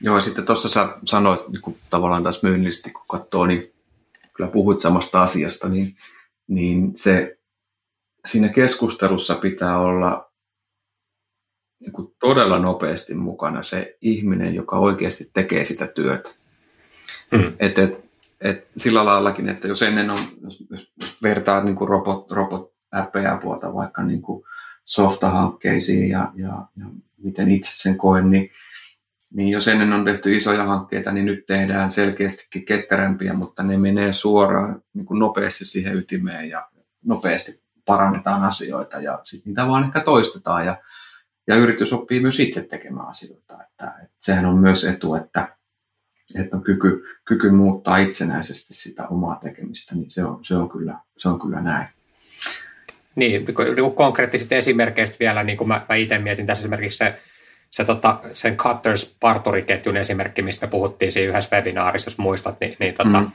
Joo, ja sitten tuossa sä sanoit niin kun tavallaan tässä myynnillisesti, kun katsoo, niin kyllä puhuit samasta asiasta, niin, niin se siinä keskustelussa pitää olla niin kuin todella nopeasti mukana se ihminen, joka oikeasti tekee sitä työtä. Mm. Et, et, et sillä laillakin, että jos ennen on, jos, jos vertaa niin kuin robot, robot RPA-puolta vaikka niin kuin softahankkeisiin ja, ja, ja miten itse sen koen, niin, niin jos ennen on tehty isoja hankkeita, niin nyt tehdään selkeästikin ketterämpiä, mutta ne menee suoraan niin kuin nopeasti siihen ytimeen ja nopeasti parannetaan asioita ja sitten niitä vaan ehkä toistetaan ja, ja yritys oppii myös itse tekemään asioita. Että, että sehän on myös etu, että, että on kyky, kyky muuttaa itsenäisesti sitä omaa tekemistä, niin se on, se on, kyllä, se on kyllä näin. Niin, niin konkreettisista esimerkkeistä vielä, niin kuin mä, mä itse mietin tässä esimerkiksi se, se tota, sen Cutters parturiketjun esimerkki, mistä me puhuttiin siinä yhdessä webinaarissa, jos muistat, niin, niin tota, mm.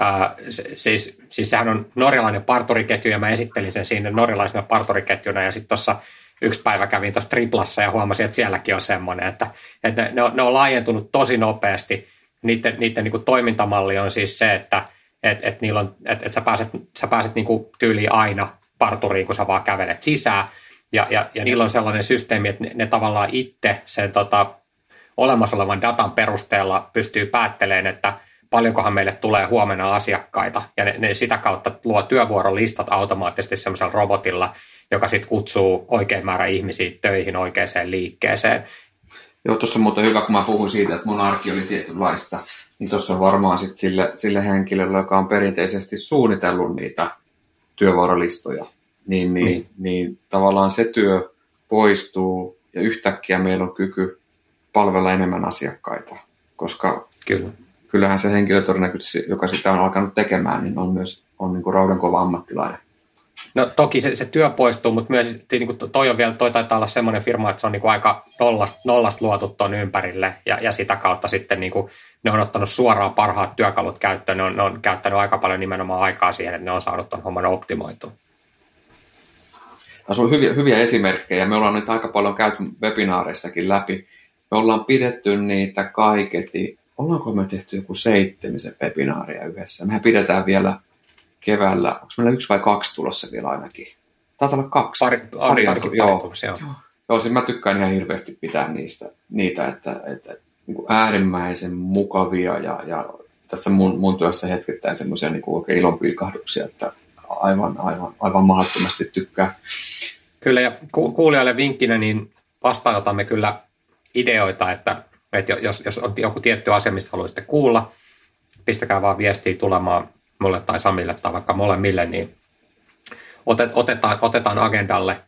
ää, se, siis, siis sehän on norjalainen parturiketju, ja mä esittelin sen siinä norjalaisena parturiketjuna, ja sitten tuossa yksi päivä kävin tuossa triplassa ja huomasin, että sielläkin on semmoinen, että, että ne, ne, on, ne on laajentunut tosi nopeasti. Niiden, niiden niin kuin toimintamalli on siis se, että et, et niillä on, et, et sä pääset, sä pääset niin kuin tyyliin aina parturiin, kun sä vaan kävelet sisään. Ja, ja, ja niillä on sellainen systeemi, että ne, ne tavallaan itse sen tota, olemassa olevan datan perusteella pystyy päättelemään, että paljonkohan meille tulee huomenna asiakkaita. Ja ne, ne sitä kautta luo työvuorolistat automaattisesti semmoisella robotilla, joka sitten kutsuu oikein määrä ihmisiä töihin oikeaan liikkeeseen. Joo, tuossa on muuten hyvä, kun mä puhuin siitä, että mun arki oli tietynlaista, niin tuossa on varmaan sitten sille, sille henkilölle, joka on perinteisesti suunnitellut niitä työvuorolistoja, niin, niin, niin. niin tavallaan se työ poistuu ja yhtäkkiä meillä on kyky palvella enemmän asiakkaita, koska Kyllä. kyllähän se henkilö todennäköisesti, joka sitä on alkanut tekemään, niin on myös on niin kuin raudankova ammattilainen. No toki se, se työ poistuu, mutta myös niin kuin toi on vielä, toi taitaa olla semmoinen firma, että se on niin kuin aika nollasta, nollasta luotu tuon ympärille ja, ja sitä kautta sitten niin kuin, ne on ottanut suoraan parhaat työkalut käyttöön, ne on, ne on käyttänyt aika paljon nimenomaan aikaa siihen, että ne on saanut tuon homman optimoitua. Tässä on hyviä, hyviä esimerkkejä. Me ollaan nyt aika paljon käyty webinaareissakin läpi. Me ollaan pidetty niitä kaiketi. Ollaanko me tehty joku seitsemisen webinaaria yhdessä? Mehän pidetään vielä keväällä, onko meillä yksi vai kaksi tulossa vielä ainakin? Taitaa olla kaksi. Pari, pari, pari, pari joo. Tulossa, joo. joo. Joo, siis mä tykkään ihan hirveästi pitää niistä, niitä, että, että niin kuin äärimmäisen mukavia ja, ja tässä mun, mun työssä hetkittäin semmoisia niin oikein ilonpilkahduksia, että aivan, aivan, aivan mahdottomasti tykkää. Kyllä, ja ku, kuulijoille vinkkinä, niin vastaanotamme kyllä ideoita, että, että jos, jos on joku tietty asia, mistä haluaisitte kuulla, pistäkää vaan viestiä tulemaan mulle tai Samille tai vaikka molemmille, niin otetaan, otetaan agendalle.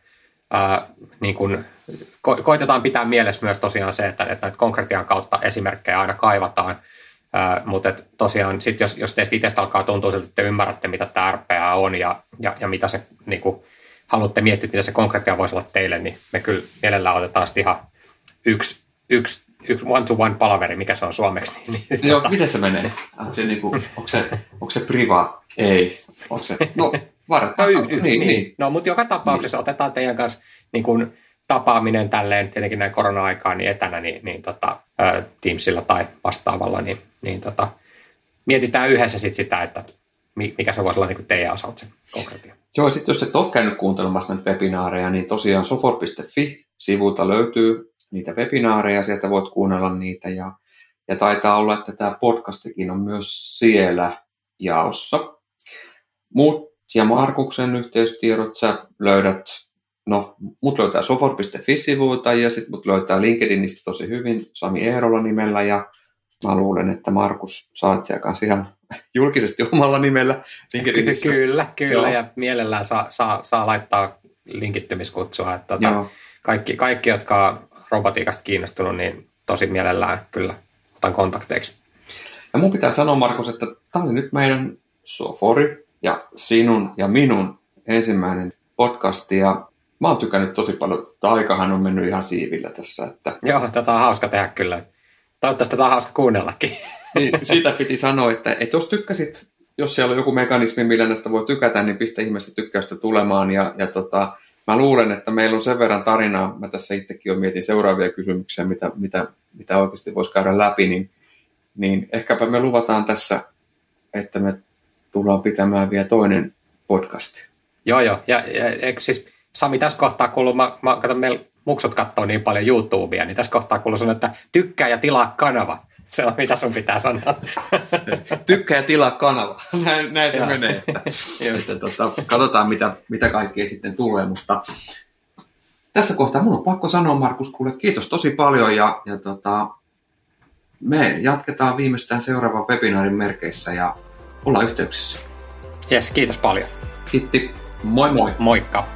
Ää, niin kun, ko, koitetaan pitää mielessä myös tosiaan se, että, että konkretian kautta esimerkkejä aina kaivataan, ää, mutta et tosiaan sit jos, jos teistä itsestä alkaa tuntua siltä, että te ymmärrätte, mitä tämä RPA on ja, ja, ja mitä se niin kun, haluatte miettiä, mitä se konkretia voisi olla teille, niin me kyllä mielellään otetaan sitten ihan yksi yksi one-to-one palaveri, mikä se on suomeksi. Niin, niin Joo, tota... miten se menee? Onko se, niinku, onko se, onko se priva? Ei. Onko se, no, varmaan. No, yksi, yksi, niin, niin. niin. No, mutta joka tapauksessa niin. otetaan teidän kanssa niin kuin, tapaaminen tälleen, tietenkin näin korona-aikaan, niin etänä, niin, niin tota, Teamsilla tai vastaavalla, niin, niin tota, mietitään yhdessä sit sitä, että mikä se voisi olla niin teidän osalta se konkreettia. Joo, sitten jos et ole käynyt kuuntelemassa näitä webinaareja, niin tosiaan sofor.fi-sivulta löytyy niitä webinaareja, sieltä voit kuunnella niitä ja, ja taitaa olla, että tämä podcastikin on myös siellä jaossa. Mut ja Markuksen yhteystiedot sä löydät, no mut löytää sofor.fi-sivuilta ja sitten mut löytää LinkedInistä tosi hyvin Sami Eerola nimellä ja mä luulen, että Markus saat siellä kanssa ihan julkisesti omalla nimellä LinkedInissä. Kyllä, kyllä Joo. ja mielellään saa, saa, saa laittaa linkittymiskutsua. Että tota, kaikki, kaikki, jotka robotiikasta kiinnostunut, niin tosi mielellään kyllä otan kontakteiksi. Ja mun pitää sanoa, Markus, että tämä oli nyt meidän Sofori ja sinun ja minun ensimmäinen podcasti ja mä oon tykännyt tosi paljon. Tämä aikahan on mennyt ihan siivillä tässä. Että... Joo, tätä on hauska tehdä kyllä. Toivottavasti tätä on hauska kuunnellakin. Niin, siitä piti sanoa, että, että jos tykkäsit, jos siellä on joku mekanismi, millä näistä voi tykätä, niin pistä ihmeessä tykkäystä tulemaan. Ja, ja tota, mä luulen, että meillä on sen verran tarinaa, mä tässä itsekin jo mietin seuraavia kysymyksiä, mitä, mitä, mitä oikeasti voisi käydä läpi, niin, niin ehkäpä me luvataan tässä, että me tullaan pitämään vielä toinen podcast. Joo, joo. Ja, ja siis Sami tässä kohtaa kuuluu, mä, mä katson, meillä muksut katsoo niin paljon YouTubea, niin tässä kohtaa kuuluu sanoa, että tykkää ja tilaa kanava. Se on mitä sun pitää sanoa. Tykkää tilaa kanava. Näin, näin se menee. Että, että, tota, katsotaan, mitä, mitä kaikkea sitten tulee. Mutta tässä kohtaa mun on pakko sanoa, Markus, kuule kiitos tosi paljon. Ja, ja tota, me jatketaan viimeistään seuraavan webinaarin merkeissä ja ollaan yhteyksissä. Jes, kiitos paljon. Kiitti. Moi moi. Moikka.